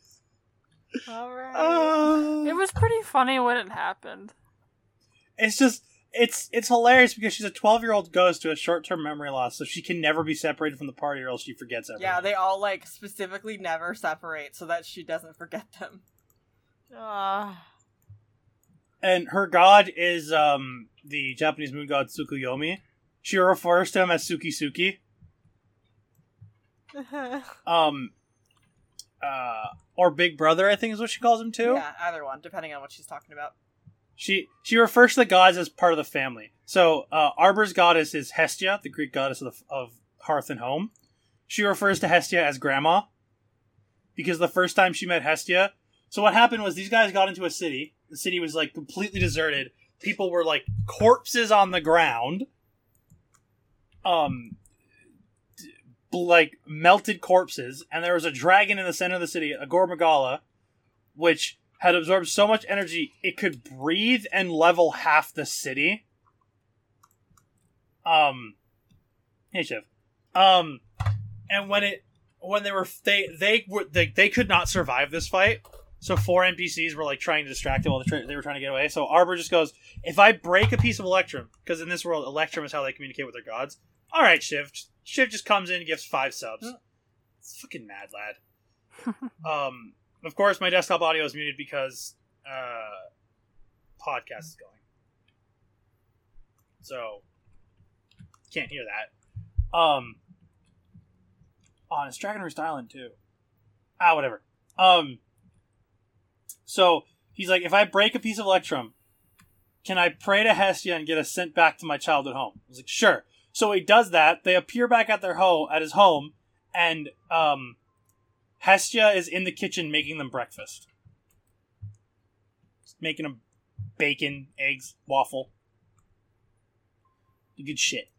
All right. Oh. It was pretty funny when it happened. It's just it's it's hilarious because she's a twelve year old ghost who has short term memory loss, so she can never be separated from the party or else she forgets everything. Yeah, they all like specifically never separate so that she doesn't forget them. Ah. and her god is um the Japanese moon god Tsukuyomi. She refers to him as Suki Suki. Um uh or Big Brother, I think is what she calls him too. Yeah, either one, depending on what she's talking about. She she refers to the gods as part of the family. So uh, Arbor's goddess is Hestia, the Greek goddess of, the, of hearth and home. She refers to Hestia as grandma because the first time she met Hestia. So what happened was these guys got into a city. The city was like completely deserted. People were like corpses on the ground. Um, like melted corpses, and there was a dragon in the center of the city, a Gore Magala, which had absorbed so much energy it could breathe and level half the city. Um, hey Shiv. Um, and when it when they were they they were they, they could not survive this fight, So four NPCs were like trying to distract them while they they were trying to get away. So Arbor just goes, "If I break a piece of Electrum, because in this world, Electrum is how they communicate with their gods. All right, Shiv. Shiv just comes in and gives five subs. It's fucking mad, lad. um, of course, my desktop audio is muted because uh, podcast is going, so can't hear that. Um, on it's Dragon Roost Island too. Ah, whatever. Um, so he's like, if I break a piece of Electrum, can I pray to Hestia and get us sent back to my childhood home? I was like, sure. So he does that. They appear back at their home at his home, and um, Hestia is in the kitchen making them breakfast, Just making them bacon, eggs, waffle. Good shit.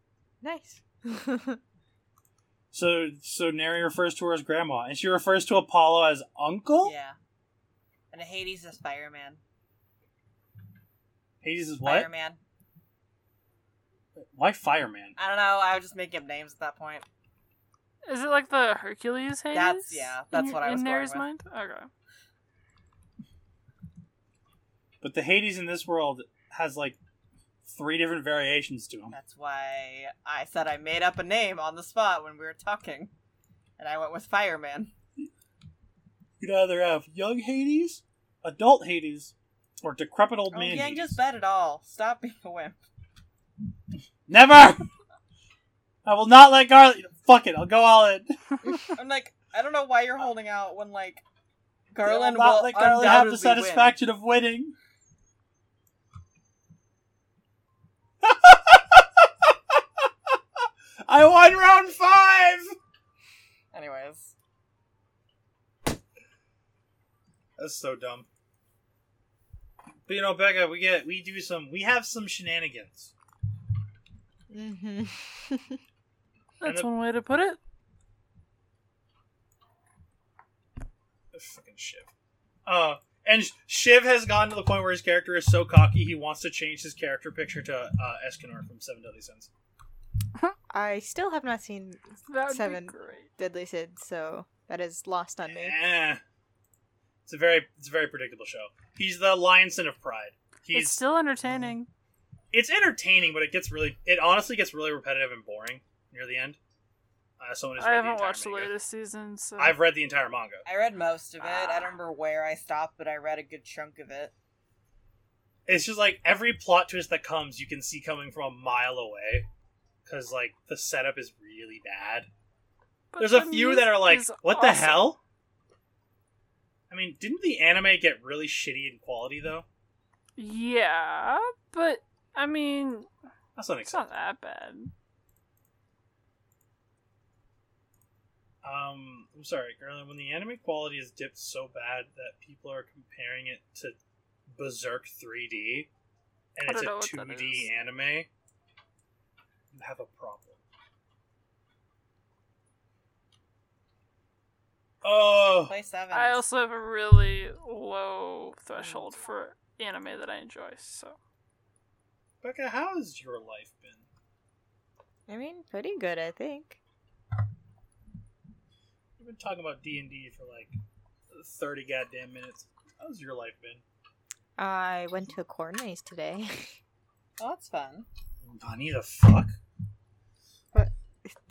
Nice. So, so Neri refers to her as grandma, and she refers to Apollo as uncle. Yeah. And Hades is fireman. Hades is what? Fireman. Why fireman? I don't know. I was just making up names at that point. Is it like the Hercules Hades? That's- yeah, that's in, what I was in going Neri's with. mind. Okay. But the Hades in this world has like three different variations to him. That's why I said I made up a name on the spot when we were talking. And I went with fireman. You'd either have young Hades, adult Hades, or decrepit old Oh, man. Yang Hades. just bet it all. Stop being a wimp. Never. I will not let Garland. Fuck it. I'll go all in. I'm like, I don't know why you're holding out when like I will Garland not will let Garland have the undoubtedly satisfaction of winning. I won round five. Anyways, That's so dumb. But you know, Becca, we get we do some we have some shenanigans. hmm That's the- one way to put it. Fucking Shiv. Uh, and Shiv has gotten to the point where his character is so cocky he wants to change his character picture to uh, Escanor from Seven Deadly Sins. I still have not seen That'd Seven. Deadly Sins, so that is lost on me. Eh. It's a very it's a very predictable show. He's the Lion's Sin of Pride. He's It's still entertaining. it's entertaining, but it gets really it honestly gets really repetitive and boring near the end. Uh, someone has I read haven't the entire watched the manga. latest season, so I've read the entire manga. I read most of it. I Ah. don't remember where I stopped, but I read a good chunk of it. It's just like every plot twist that comes, you can see coming from a mile away, because like the setup is really bad. But There's a the few that are like, music is "What the hell?" I mean, didn't the anime get really shitty in quality though? Yeah, but I mean, That's not it's not that bad. Um, I'm sorry, Garland. When the anime quality is dipped so bad that people are comparing it to Berserk 3D, and it's a 2D anime, you have a problem. Oh, Play seven. I also have a really low threshold for anime that I enjoy. So Becca, how has your life been? I mean, pretty good, I think. We've been talking about D and D for like thirty goddamn minutes. How's your life been? I went to a corn maze today. Oh, that's fun. Bunny the fuck?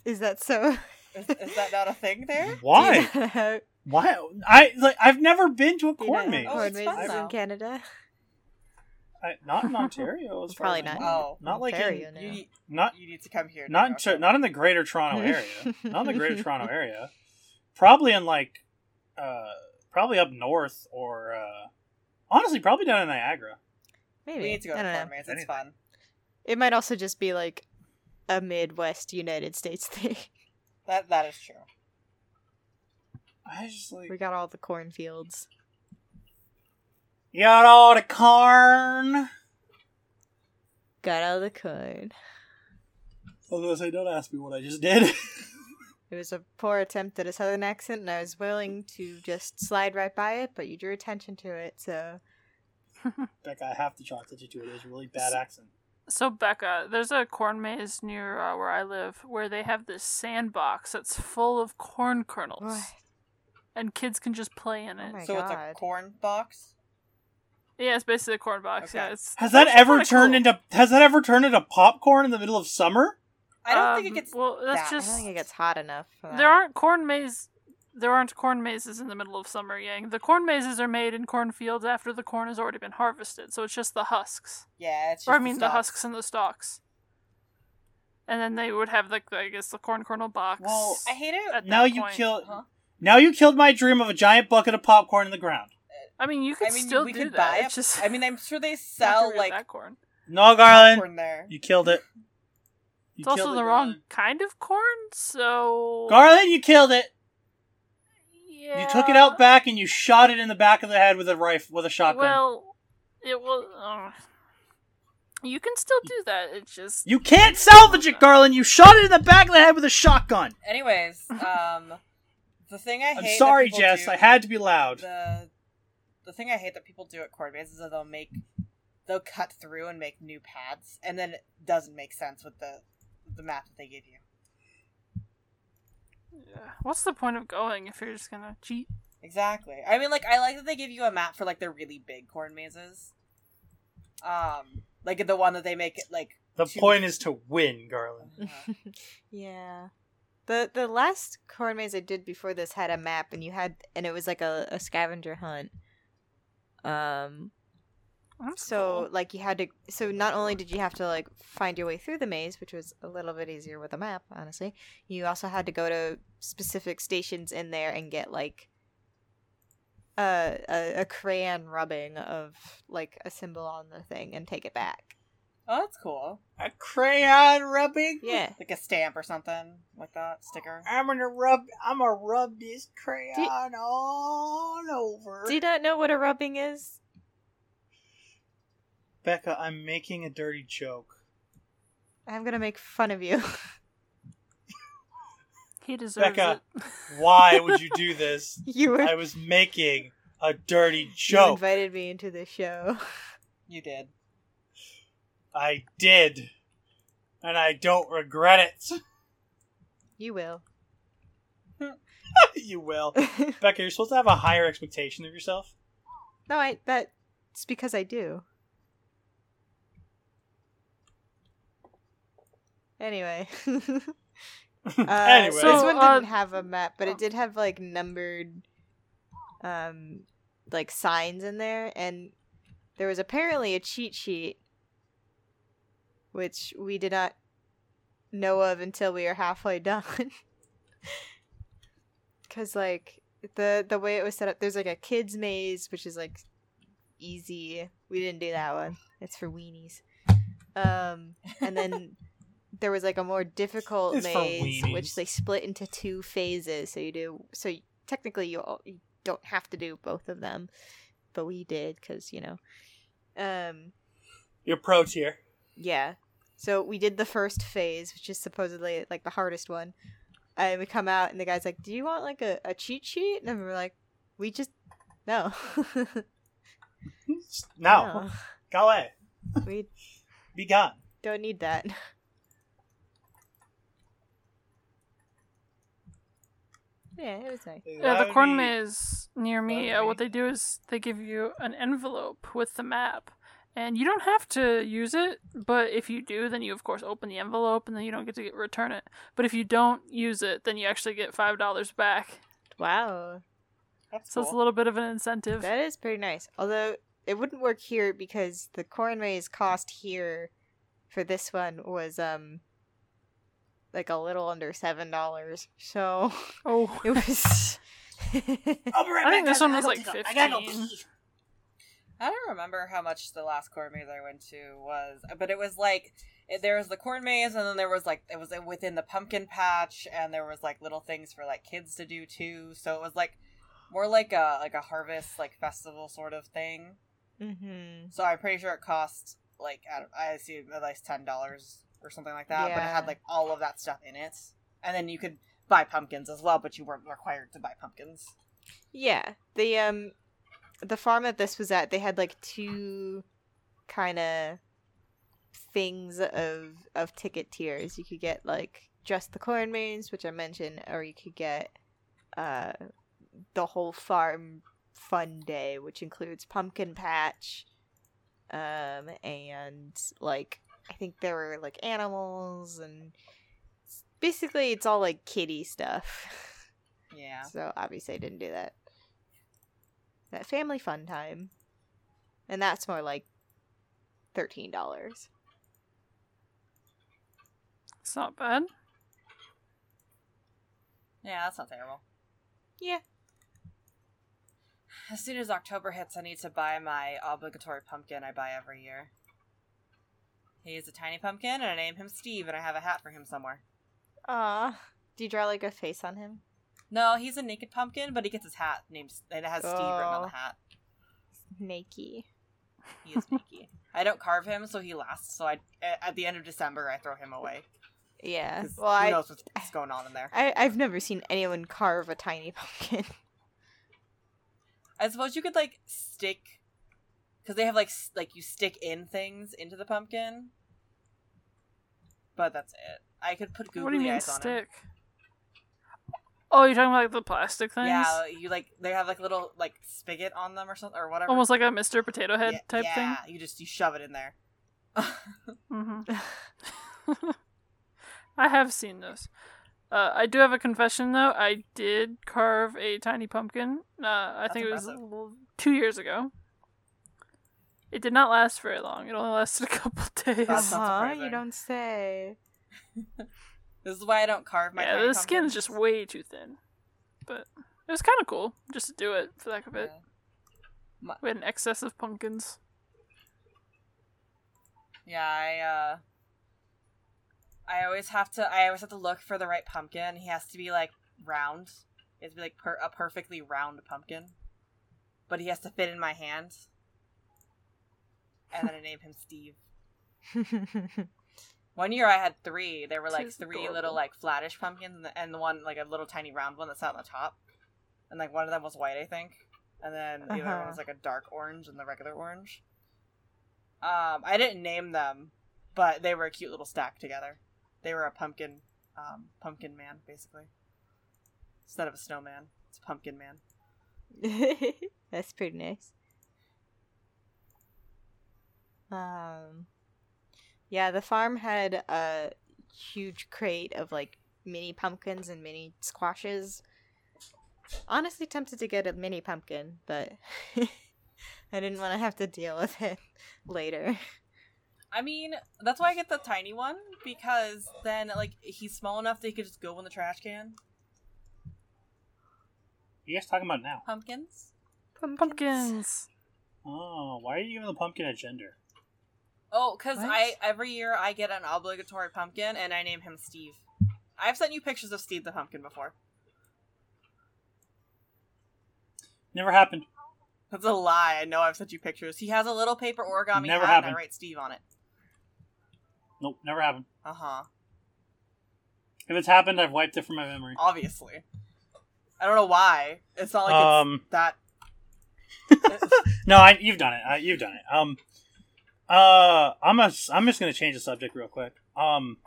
is that so? Is, is that not a thing there? Why? Do Why? I like I've never been to a do you know corn maze. Oh, corn it's mazes fun, in. Canada? I, not in Ontario. As Probably not. Oh. not like Ontario in, now. You need, not you need to come here. not in, Dakota. Tur- not in the Greater Toronto area. not in the Greater Toronto area. Probably in like, uh, probably up north or uh, honestly, probably down in Niagara. Maybe. We need to go I to don't know. corn maze. It's Anything. fun. It might also just be like a Midwest United States thing. That that is true. I just like we got all the cornfields. you got all the corn. Got all the corn. I was gonna say, don't ask me what I just did. It was a poor attempt at a southern accent, and I was willing to just slide right by it, but you drew attention to it, so. Becca, I have to draw attention to it. It was a really bad accent. So Becca, there's a corn maze near uh, where I live where they have this sandbox that's full of corn kernels. What? and kids can just play in Oh it. my so it's a corn box. yeah, it's basically a corn box. Okay. Yeah, it's Has that ever turned cool. into Has that ever turned into popcorn in the middle of summer? I don't think Um, it gets. Well, that's that. I don't think it gets hot enough. There aren't corn maze. There aren't corn mazes in the middle of summer, Yang. The corn mazes are made in cornfields after the corn has already been harvested, so it's just the husks. yeah, it's just or I mean, the, stalks. husks and the stalks. And then they would have like the, I guess the corn kernel box. Well, I hate it. at Now that you point. kill. Huh? Now you killed my dream of a giant bucket of popcorn in the ground. I mean, you could I mean, still we do could that. buy it. just I mean, I'm sure they sell like corn. No, Garland, popcorn there. you killed it. You It's also killed the wrong Garland. kind of corn, so Garland, you killed it. yeah. You took it out back and you shot it in the back of the head with a rifle with a shotgun. Well, it was. Uh, you can still do that. It's just you can't salvage it, Garland. You shot it in the back of the head with a shotgun. Anyways, um, the thing I hate. I'm sorry, people Jess. do- I had to be loud. The the thing I hate that people do at corn mazes is that they'll make they'll cut through and make new paths, and then it doesn't make sense with the the map that they give you. yeah. What's the point of going if you're just gonna cheat? Exactly. I mean, like I like that they give you a map for like the really big corn mazes. Um, like the one that they make it like. The two- point is to win, Garland. Uh, Yeah. The the last corn maze I did before this had a map and you had and it was like a, a scavenger hunt. Um Oh, that's so cool. like you had to so not only did you have to like find your way through the maze, which was a little bit easier with a map, honestly, you also had to go to specific stations in there and get like a a, a crayon rubbing of like a symbol on the thing and take it back. oh, that's cool. A crayon rubbing. Yeah. Like a stamp or something like that sticker. I'm gonna rub. I'm gonna rub this crayon all over. Do you not know what a rubbing is? Becca, I'm making a dirty joke. I'm gonna make fun of you. he deserves it. Becca. it. Why would you do this? you were I was making a dirty joke. You invited me into the show. You did. I did, and I don't regret it. You will. you will, Becca. You're supposed to have a higher expectation of yourself. no, I that's because I do. Anyway. Uh, anyway, this one uh, didn't have a map, but it did have like numbered, um, like signs in there, and there was apparently a cheat sheet, which we did not know of until we were halfway done. Cause like the the way it was set up, there's like a kids maze, which is like easy. We didn't do that one. It's for weenies. Um, and then there was like a more difficult It's maze, which they split into two phases. So you do so you, technically you, all, you don't have to do both of them, but we did because you know. Um, you're pro tier. yeah. So we did the first phase, which is supposedly like the hardest one. And we come out, and the guy's like, "Do you want like a, a cheat sheet?" And we're like, "We just no, No, go away. no. we Be gone. don't need that." Yeah, it was nice. Yeah, the corn maze near me, uh, what they do is they give you an envelope with the map. And you don't have to use it, but if you do, then you of course open the envelope and then you don't get to get, return it. But if you don't use it, then you actually get $5 back. Wow, That's So it's a little bit of an incentive. that is pretty nice. Although it wouldn't work here because the corn maze cost here for this one was um like a little under seven dollars. So Oh, it was. I'll be right I think this one was like take a- I gotta go 15. pee. I don't remember how much the last corn maze I went to was, but it was like there was the corn maze, and then there was like it was within the pumpkin patch, and there was like little things for like kids to do too. So it was like more like a like a harvest like festival sort of thing. mm-hmm. So I'm pretty sure it cost like I, don't, I see at least ten dollars or something like that. But it had like all of that stuff in it, and then you could buy pumpkins as well, but you weren't required to buy pumpkins. Yeah, the um, the farm that this was at, they had like two kind of things of of ticket tiers. You could get like just the corn maze, which I mentioned, or you could get uh the whole farm fun day, which includes pumpkin patch, um, and like I think there were like animals and basically it's all like kitty stuff. Yeah. So obviously I didn't do that. That family fun time. And that's more like thirteen dollars. It's not bad. Yeah, that's not terrible. Yeah. As soon as October hits, I need to buy my obligatory pumpkin I buy every year. He is a tiny pumpkin, and I name him Steve, and I have a hat for him somewhere. Ah. Do you draw like a face on him? No, he's a naked pumpkin, but he gets his hat named, and it has Steve written on the Oh. hat. Nakey. He is naked. I don't carve him, so he lasts. So I, at the end of December, I throw him away. Yeah. Well, who I, knows what's going on in there? I I've never seen anyone carve a tiny pumpkin. I suppose you could like stick, because they have like s- like you stick in things into the pumpkin. But that's it. I could put googly what do you mean eyes on him. stick? Oh, you're talking about like the plastic things? Yeah, you like they have like little like spigot on them or something or whatever. Almost like a Mr. Potato Head yeah, type yeah, you just you shove it in there. thing. hmm I have seen those. Uh, I do have a confession though. I did carve a tiny pumpkin. Uh, I That's think it was impressive. l- two years ago. It did not last very long. It only lasted a couple days. That's not huh? surprising. You don't say. this is why I don't carve my. yeah, tiny the skin's pumpkins. just way too thin. But it was kind of cool just to do it for the heck of it. Yeah. We had an excess of pumpkins. Yeah, I uh I always have to I always have to look for the right pumpkin. He has to be like round. He has to be like per- a perfectly round pumpkin. But he has to fit in my hand. And then I named him Steve. One year I had three. There were like three adorable. little like flattish pumpkins and the, and the one like a little tiny round one that sat on the top. And like one of them was white, I think. And then the other one Uh-huh. was like a dark orange and the regular orange. Um, I didn't name them, but they were a cute little stack together. They were a pumpkin, um, pumpkin man basically. Instead of a snowman, it's a pumpkin man. That's pretty nice. Um, yeah, the farm had a huge crate of like mini pumpkins and mini squashes. Honestly, tempted to get a mini pumpkin, but I didn't want to have to deal with it later. I mean, that's why I get the tiny one because then like he's small enough that he could just go in the trash can. you guys talking about now? Pumpkins. Pumpkins. Oh, why are you giving the pumpkin a gender? Oh, because I every year I get an obligatory pumpkin and I name him Steve. I've sent you pictures of Steve the pumpkin before. Never happened. That's a lie. I know I've sent you pictures. He has a little paper origami Never hat and happened. I write Steve on it. Nope, never happened. Uh huh. If it's happened, I've wiped it from my memory. Obviously. I don't know why. It's not like Um, it's that. no, I, you've done it. I, you've done it. Um, uh, I'm a, I'm just gonna change the subject real quick. Um,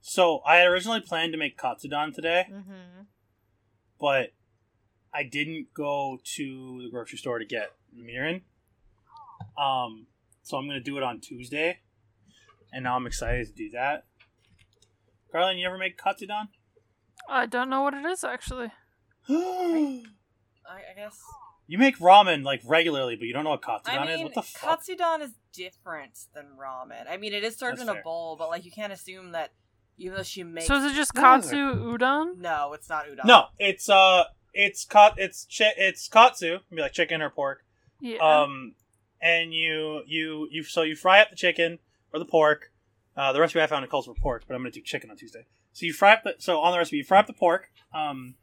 so I had originally planned to make katsudon today, Mm-hmm. but I didn't go to the grocery store to get mirin. Um, so I'm gonna do it on Tuesday, and now I'm excited to do that. Garland, you ever make katsudon? I don't know what it is actually. I, I guess. Make ramen like regularly, but you don't know what katsudon I is. mean, What the fuck? katsudon is different than ramen. I mean, it is served That's in a bowl, but like you can't assume that even though she makes. So is it just What is it? katsu udon? No, it's not udon. No, it's uh, it's kat, it's chi- it's katsu, be like chicken or pork. Yeah. Um, and you you you so you fry up the chicken or the pork. Uh, the recipe I found it calls for pork, but I'm gonna do chicken on Tuesday. So you fry up the so on the recipe you fry up the pork. Um,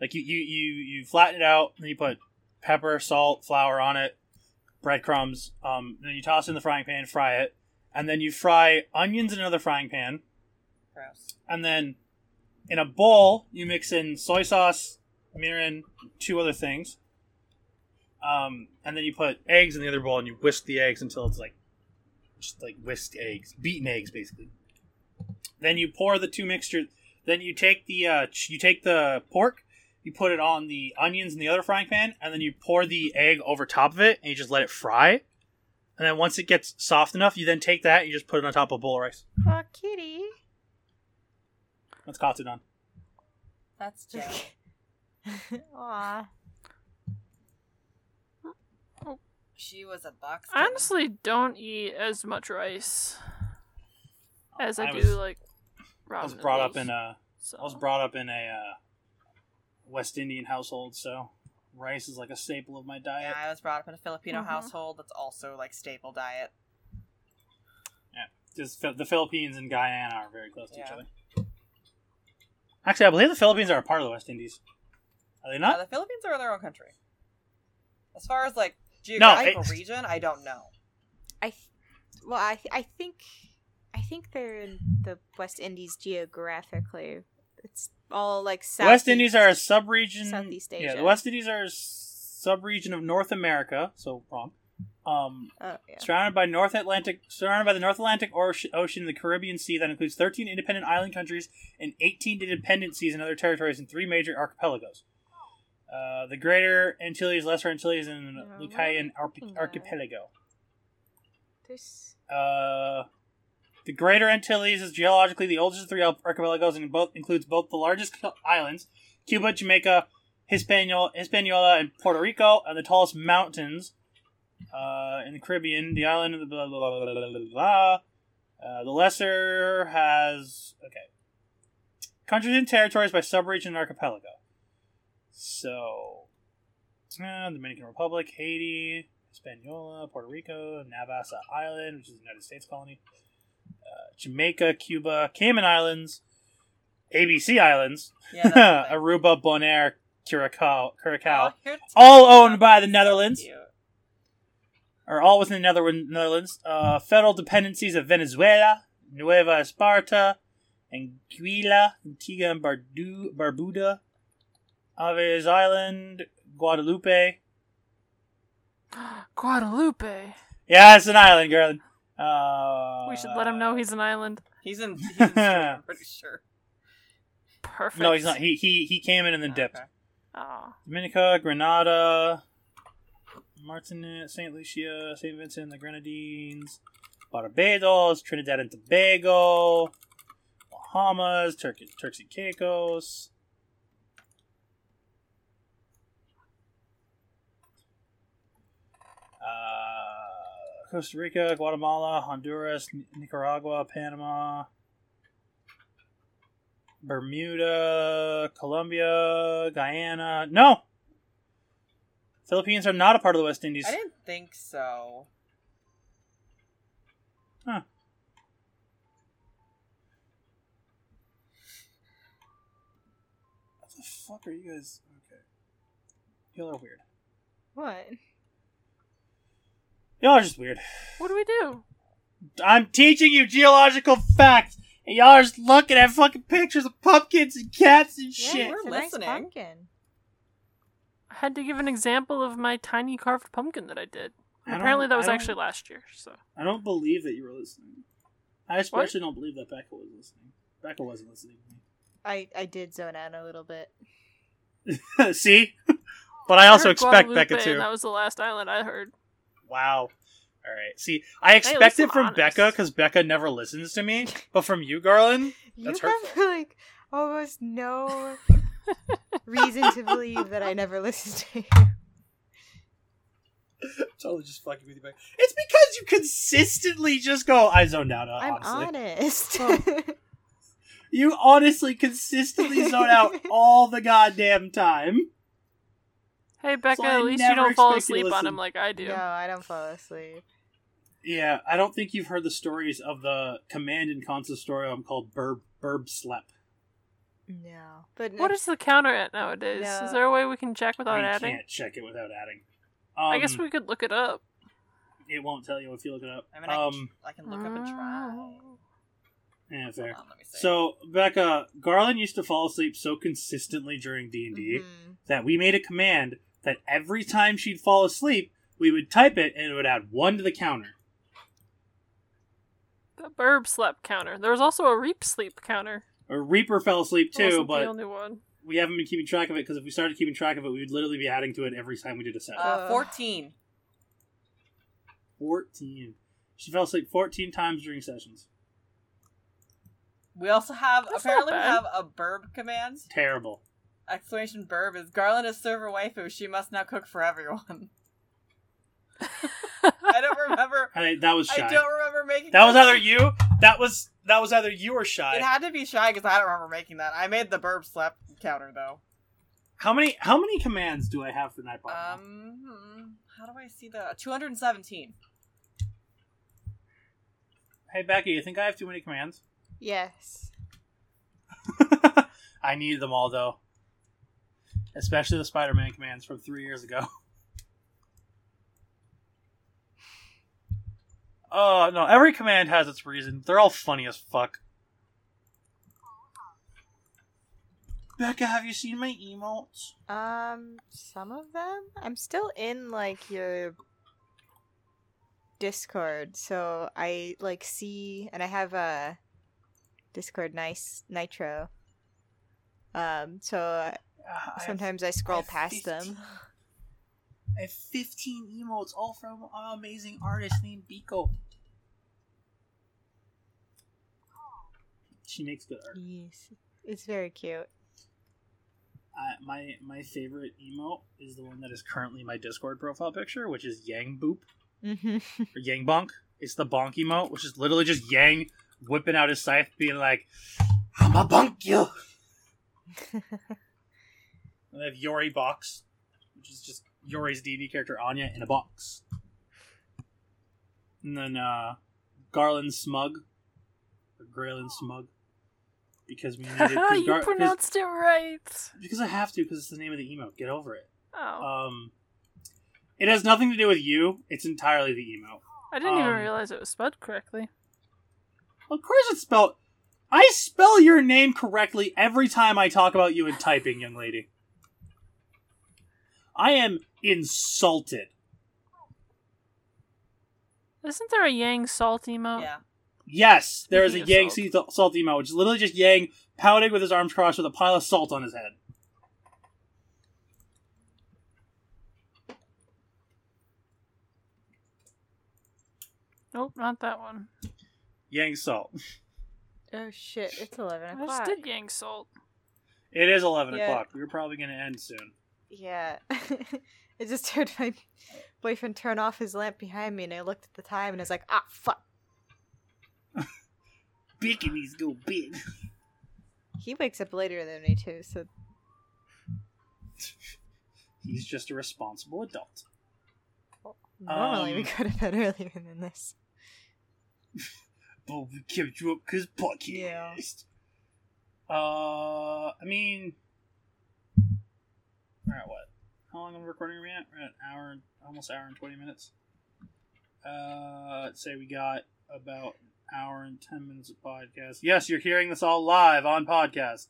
like you you you you flatten it out, and you put pepper, salt, flour on it, breadcrumbs. Um, then you toss it in the frying pan, fry it, and then you fry onions in another frying pan. Gross. And then in a bowl, you mix in soy sauce, mirin, two other things. Um, and then you put eggs in the other bowl and you whisk the eggs until it's like just like whisked eggs, beaten eggs basically. Then you pour the two mixtures. Then you take the uh, you take the pork you put it on the onions in the other frying pan, and then you pour the egg over top of it, and you just let it fry. And then once it gets soft enough, you then take that and you just put it on top of a bowl of rice. Oh, kitty. That's katsu don. That's Joe. Aw. she was a box. I honestly don't eat as much rice as I, I do was- like ramen. I was brought up in a so. I was brought up in a uh, West Indian household, so rice is like a staple of my diet. Yeah, I was brought up in a Filipino Mhm. household. That's also like staple diet. Yeah, Just Phil- the Philippines and Guyana are very close to each other. Actually, I believe the Philippines are a part of the West Indies. Are they Uh, not? the Philippines are their own country. As far as like it- geographical region, I don't know. I, th- well, I, th- I think, I think they're in the West Indies geographically. It's all like south. West Indies are a sub-region. Southeast Yeah, the West Indies are a sub-region of North America. So wrong. Um, Oh, yeah. surrounded by North Atlantic, surrounded by the North Atlantic Ocean, the Caribbean Sea that includes 13 independent island countries and 18 dependencies and other territories in three major archipelagos. Uh, the Greater Antilles, Lesser Antilles, and Lucayan am I arch- looking at? Archipelago. There's Uh, the Greater Antilles is geologically the oldest of the three archipelagos and both includes both the largest islands, Cuba, Jamaica, Hispaniola, Hispaniola, and Puerto Rico, and the tallest mountains uh, in the Caribbean. The island of the blah blah blah blah blah blah. Uh, the lesser has okay countries and territories by subregion and archipelago. So, uh, Dominican Republic, Haiti, Hispaniola, Puerto Rico, Navassa Island, which is a United States colony, Jamaica, Cuba, Cayman Islands, ABC Islands, Yeah, that's the thing. Aruba, Bonaire, Curacao, Curacao, Oh, all owned by the Netherlands, Cute. or all within the Nether- Netherlands. Uh, federal dependencies of Venezuela, Nueva Esparta, Anguilla, Antigua and Bardu- Barbuda, Aves Island, Guadalupe. Guadalupe. Yeah, it's an island, girl. Uh, We should let him know he's an island. He's in. He's in I'm pretty sure. Perfect. No, he's not. He he he came in and then dipped. Okay. Oh. Dominica, Grenada, Martinet, Saint Lucia, Saint Vincent, the Grenadines, Barbados, Trinidad and Tobago, Bahamas, Turk- Turks and Caicos. Costa Rica, Guatemala, Honduras, Nicaragua, Panama, Bermuda, Colombia, Guyana. No! Philippines are not a part of the West Indies. I didn't think so. Huh. What the fuck are you guys? Okay. Y'all are weird. what? Y'all are just weird. What do we do? I'm teaching you geological facts, and y'all are just looking at fucking pictures of pumpkins and cats and Yeah, shit. we're it's a nice listening. pumpkin. I had to give an example of my tiny carved pumpkin that I did. I Apparently, that was actually last year. So I don't believe that you were listening. I especially don't believe that Becca was listening. Becca wasn't listening I I did zone out a little bit. See? But I also heard expect Guadalupe, Becca to. And that was the last island I heard. Wow. All right. See, I least expect it from honest. Becca because Becca never listens to me. But from you, Garland, You That's have hurtful. like almost no reason to believe that I never listened to you. totally just fucking with you, Becca. It's because you consistently just go. I zoned out. I'm honestly, honest. you honestly consistently zone out all the goddamn time. Hey Becca, I at least you don't fall expect you to asleep on him like I do. no, I don't fall asleep. Yeah, I don't think you've heard the stories of the command and consistorium called Burb Burb Slep. No, but What is the counter at nowadays? No. Is there a way we can check without we adding? can't check it without adding. Um, I guess we could look it up. It won't tell you if you look it up. I mean, I, um, can, I can look up and try. yeah, fair. Hold on, let me see. So, Becca, Garland used to fall asleep so consistently during D and D Mhm. that we made a command that every time she'd fall asleep, we would type it and it would add one to the counter. The burb slept counter. There was also a reap sleep counter. A Reaper fell asleep It too, wasn't but the only one. we haven't been keeping track of it because if we started keeping track of it, we would literally be adding to it every time we did a set. Uh, Uh. 14. 14. She fell asleep 14 times during sessions. We also have That's apparently we have a burb command. Terrible. Exclamation burb is Garland is server waifu. She must now cook for everyone. I don't remember. I, that was shy. I don't remember making That was either you. That was that was either you or shy. It had to be shy because I don't remember making that. I made the burb slap counter though. How many how many commands do I have for Nightbot? Um, hmm, how do I see the 217? hey Becky, you think I have too many commands? Yes. I need them all though. Especially the Spider-Man commands from three years ago. Oh no! Every command has its reason. They're all funny as fuck. Becca, have you seen my emotes? Um, some of them. I'm still in like your Discord, so I like see, and I have a Discord nice Nitro. Um, so Uh, I have- sometimes I scroll have past 15 them. I have 15 emotes, all from an amazing artist named Biko. She makes good art. Yes, it's very cute. Uh, my my favorite emote is the one that is currently my Discord profile picture, which is Yang Boop hmm or Yang Bonk. It's the bonk emote, which is literally just Yang whipping out his scythe, being like, "I'm a bonk you." And I have Yori Box, which is just Yori's D&D character Anya in a box. And then uh, Garland Smug, or Graylin Smug, because we needed. you Gar- pronounced it right. because I have to, because it's the name of the emote. Get over it. Oh, Um, it has nothing to do with you. It's entirely the emote. I didn't even um, realize it was spelled correctly. Of course, it's spelled. I spell your name correctly every time I talk about you in typing, young lady. I am insulted. Isn't there a Yang salt emote? Yeah. Yes, there is a Yang salt. sea salt- salt emote, which is literally just Yang pouting with his arms crossed with a pile of salt on his head. Nope, not that one. Yang salt. oh shit! It's eleven I o'clock. just did Yang salt. It is 11 Yeah. o'clock. We're probably going to end soon. Yeah. I just heard my boyfriend turn off his lamp behind me, and I looked at the time, and I was like, ah, fuck. Bikinis go big. He wakes up later than me too, so He's just a responsible adult. normally we Um, go to bed earlier than this. But we kept you up because podcast. Yeah. Uh, I mean, we're at what? How long of a recording are we at? We're at an hour, almost hour and twenty minutes. Uh, let's say we got about an hour and ten minutes of podcast. Yes, you're hearing this all live on podcast,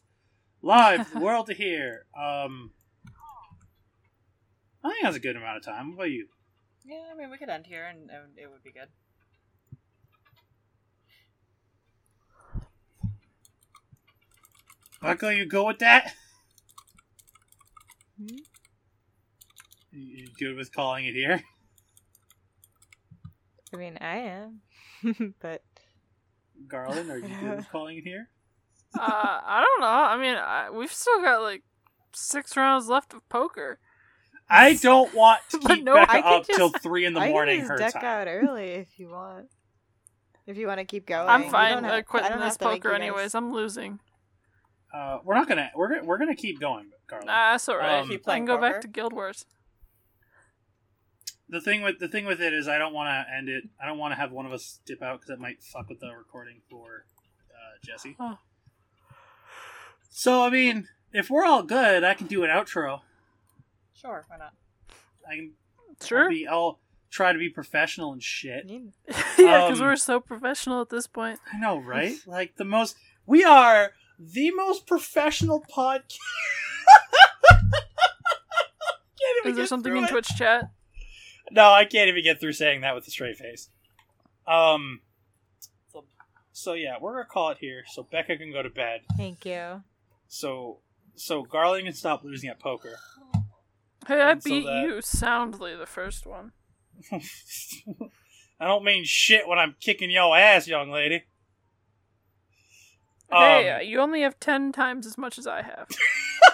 live for the world to hear. Um, I think that's a good amount of time. What about you? Yeah, I mean, we could end here and, and it would be good. Bucko, you go with that? Hmm? You you good with calling it here? I mean, I am, but Garland, are you good with calling it here? uh, I don't know. I mean, I, we've still got like six rounds left of poker. I don't want to keep no, Becca I could up till just- three in the I morning. can Her deck time. out early if you want. If you want to keep going, I'm You fine don't have- I quitting this have to make poker anyways. I'm losing. Uh, we're not gonna. We're gonna, we're gonna keep going, Garland. Nah, that's alright. Um, I playing can go back to Guild Wars. the thing with the thing with it is, I don't want to end it. I don't want to have one of us dip out because it might fuck with the recording for uh, Jesse. Oh. So I mean, if we're all good, I can do an outro. Sure, why not? I can. Sure. I'll, be, I'll try to be professional and shit. Yeah, because Um, we're so professional at this point. I know, right? like the most. We are the most professional podcast. Is there something in Twitch chat? No, I can't even get through saying that with a straight face. Um. So- So yeah, we're gonna call it here, so Becca can go to bed. Thank you. So so Garland can stop losing at poker. Hey, I And so beat that- you soundly the first one. I don't mean shit when I'm kicking your ass, young lady. hey, Um, uh, you only have ten times as much as I have.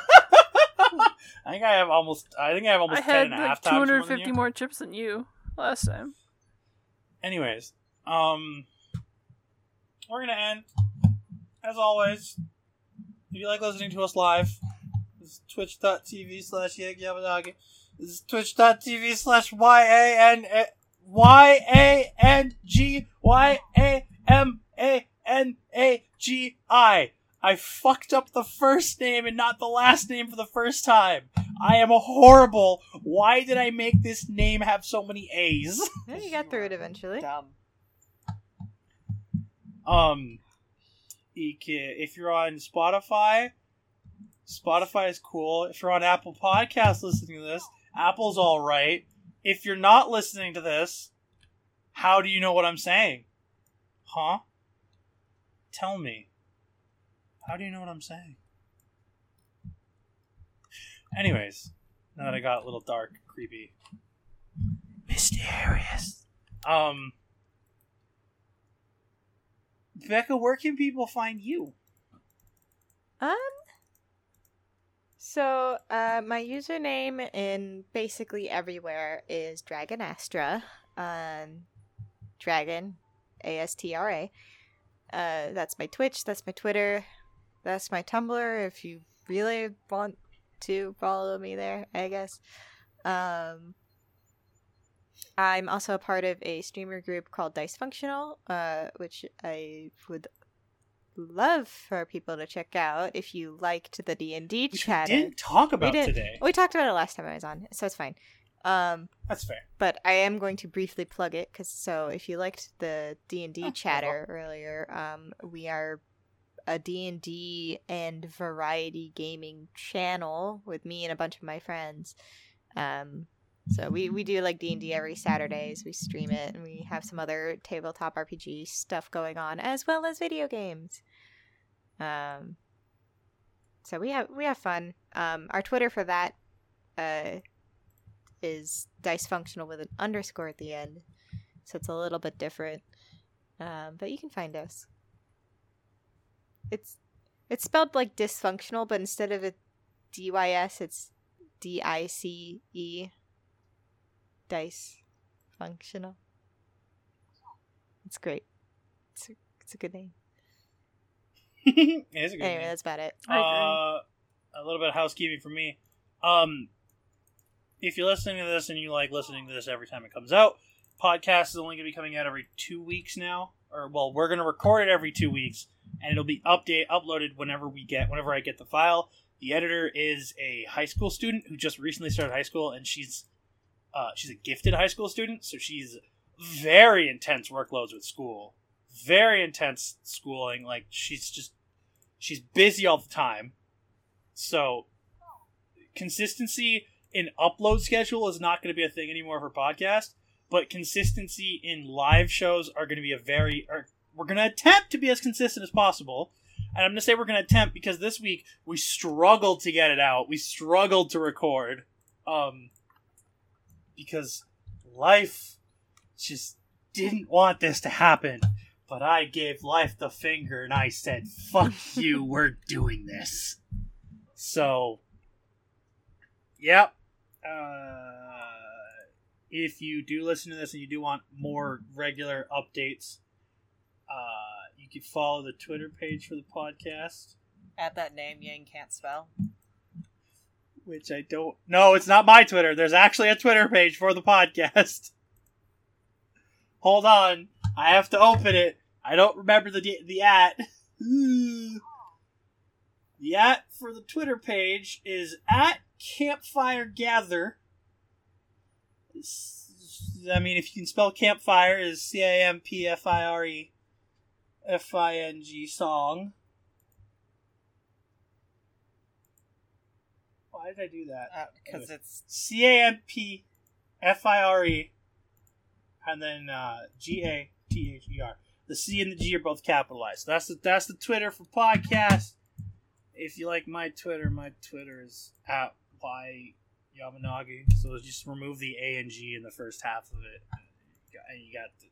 I think I have almost. I think I have almost I ten had and a like half two times hundred fifty more chips than you last time. Anyways, um, we're gonna end as always. If you like listening to us live, this is twitch.tv slash yagyabadagi. This is twitch.tv slash y a n y a n g y a m a n a g i. I fucked up the first name and not the last name for the first time. I am a horrible. Why did I make this name have so many A's? Yeah, you got through it eventually. Dumb. Um, if you're on Spotify, Spotify is cool. If you're on Apple Podcasts listening to this, Apple's all right. If you're not listening to this, how do you know what I'm saying? Huh? Tell me. How do you know what I'm saying? Anyways, now that I got a little dark, creepy, mysterious. Um, Becca, where can people find you? Um. So, uh, my username in basically everywhere is Dragon Astra. Um, Dragon, A S T R A. Uh, that's my Twitch. That's my Twitter. That's my Tumblr. If you really want to follow me there, I guess. Um, I'm also a part of a streamer group called Dice Functional, uh, which I would love for people to check out if you liked the D and D chat. we didn't talk about didn't. today. We talked about it last time I was on, so it's fine. Um, That's fair. but I am going to briefly plug it because so if you liked the D and D chatter earlier, um, we are a D and variety gaming channel with me and a bunch of my friends. Um, so we we do like D and D every Saturdays. We stream it and we have some other tabletop RPG stuff going on as well as video games. Um, so we have we have fun. Um, our Twitter for that, uh is dice functional with an underscore at the end so it's a little bit different um, but you can find us it's it's spelled like dysfunctional but instead of a D Y S, it's d-i-c-e dice functional it's great it's a, it's a good name it is a good anyway name. that's about it Uh, a little bit of housekeeping for me. Um, if you're listening to this and you like listening to this every time it comes out, podcast is only going to be coming out every two weeks now. Or well, we're to record it every two weeks, and it'll be update uploaded whenever we get whenever I get the file. The editor is a high school student who just recently started high school, and she's uh, she's a gifted high school student, so she's very intense workloads with school, very intense schooling. Like she's just she's busy all the time. So consistency in upload schedule is not going to be a thing anymore for podcast, but consistency in live shows are going to be a very or we're going to attempt to be as consistent as possible. And I'm going to say we're going to attempt because this week we struggled to get it out. We struggled to record um because life just didn't want this to happen. But I gave life the finger and I said, fuck you, we're doing this. So, yep. Uh, if you do listen to this and you do want more regular updates, uh, you can follow the Twitter page for the podcast, At that name Yang can't spell. which I don't. No, it's not my Twitter. There's actually a Twitter page for the podcast. Hold on, I have to open it. I don't remember the the at. The at for the Twitter page is at Campfire Gather. I mean, if you can spell campfire, is C A M P F I R E F I N G song. Why did I do that? Because it's C A M P F I R E and then uh, G A T H E R. The C and the G are both capitalized. That's the that's the Twitter for podcast. if you like my Twitter, my Twitter is at y Yamanagi. So just remove the A and G in the first half of it, and you got the.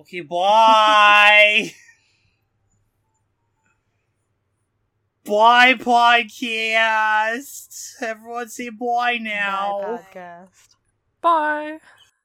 Okay, bye. bye, podcast. Everyone say bye now. Bye, podcast. Bye.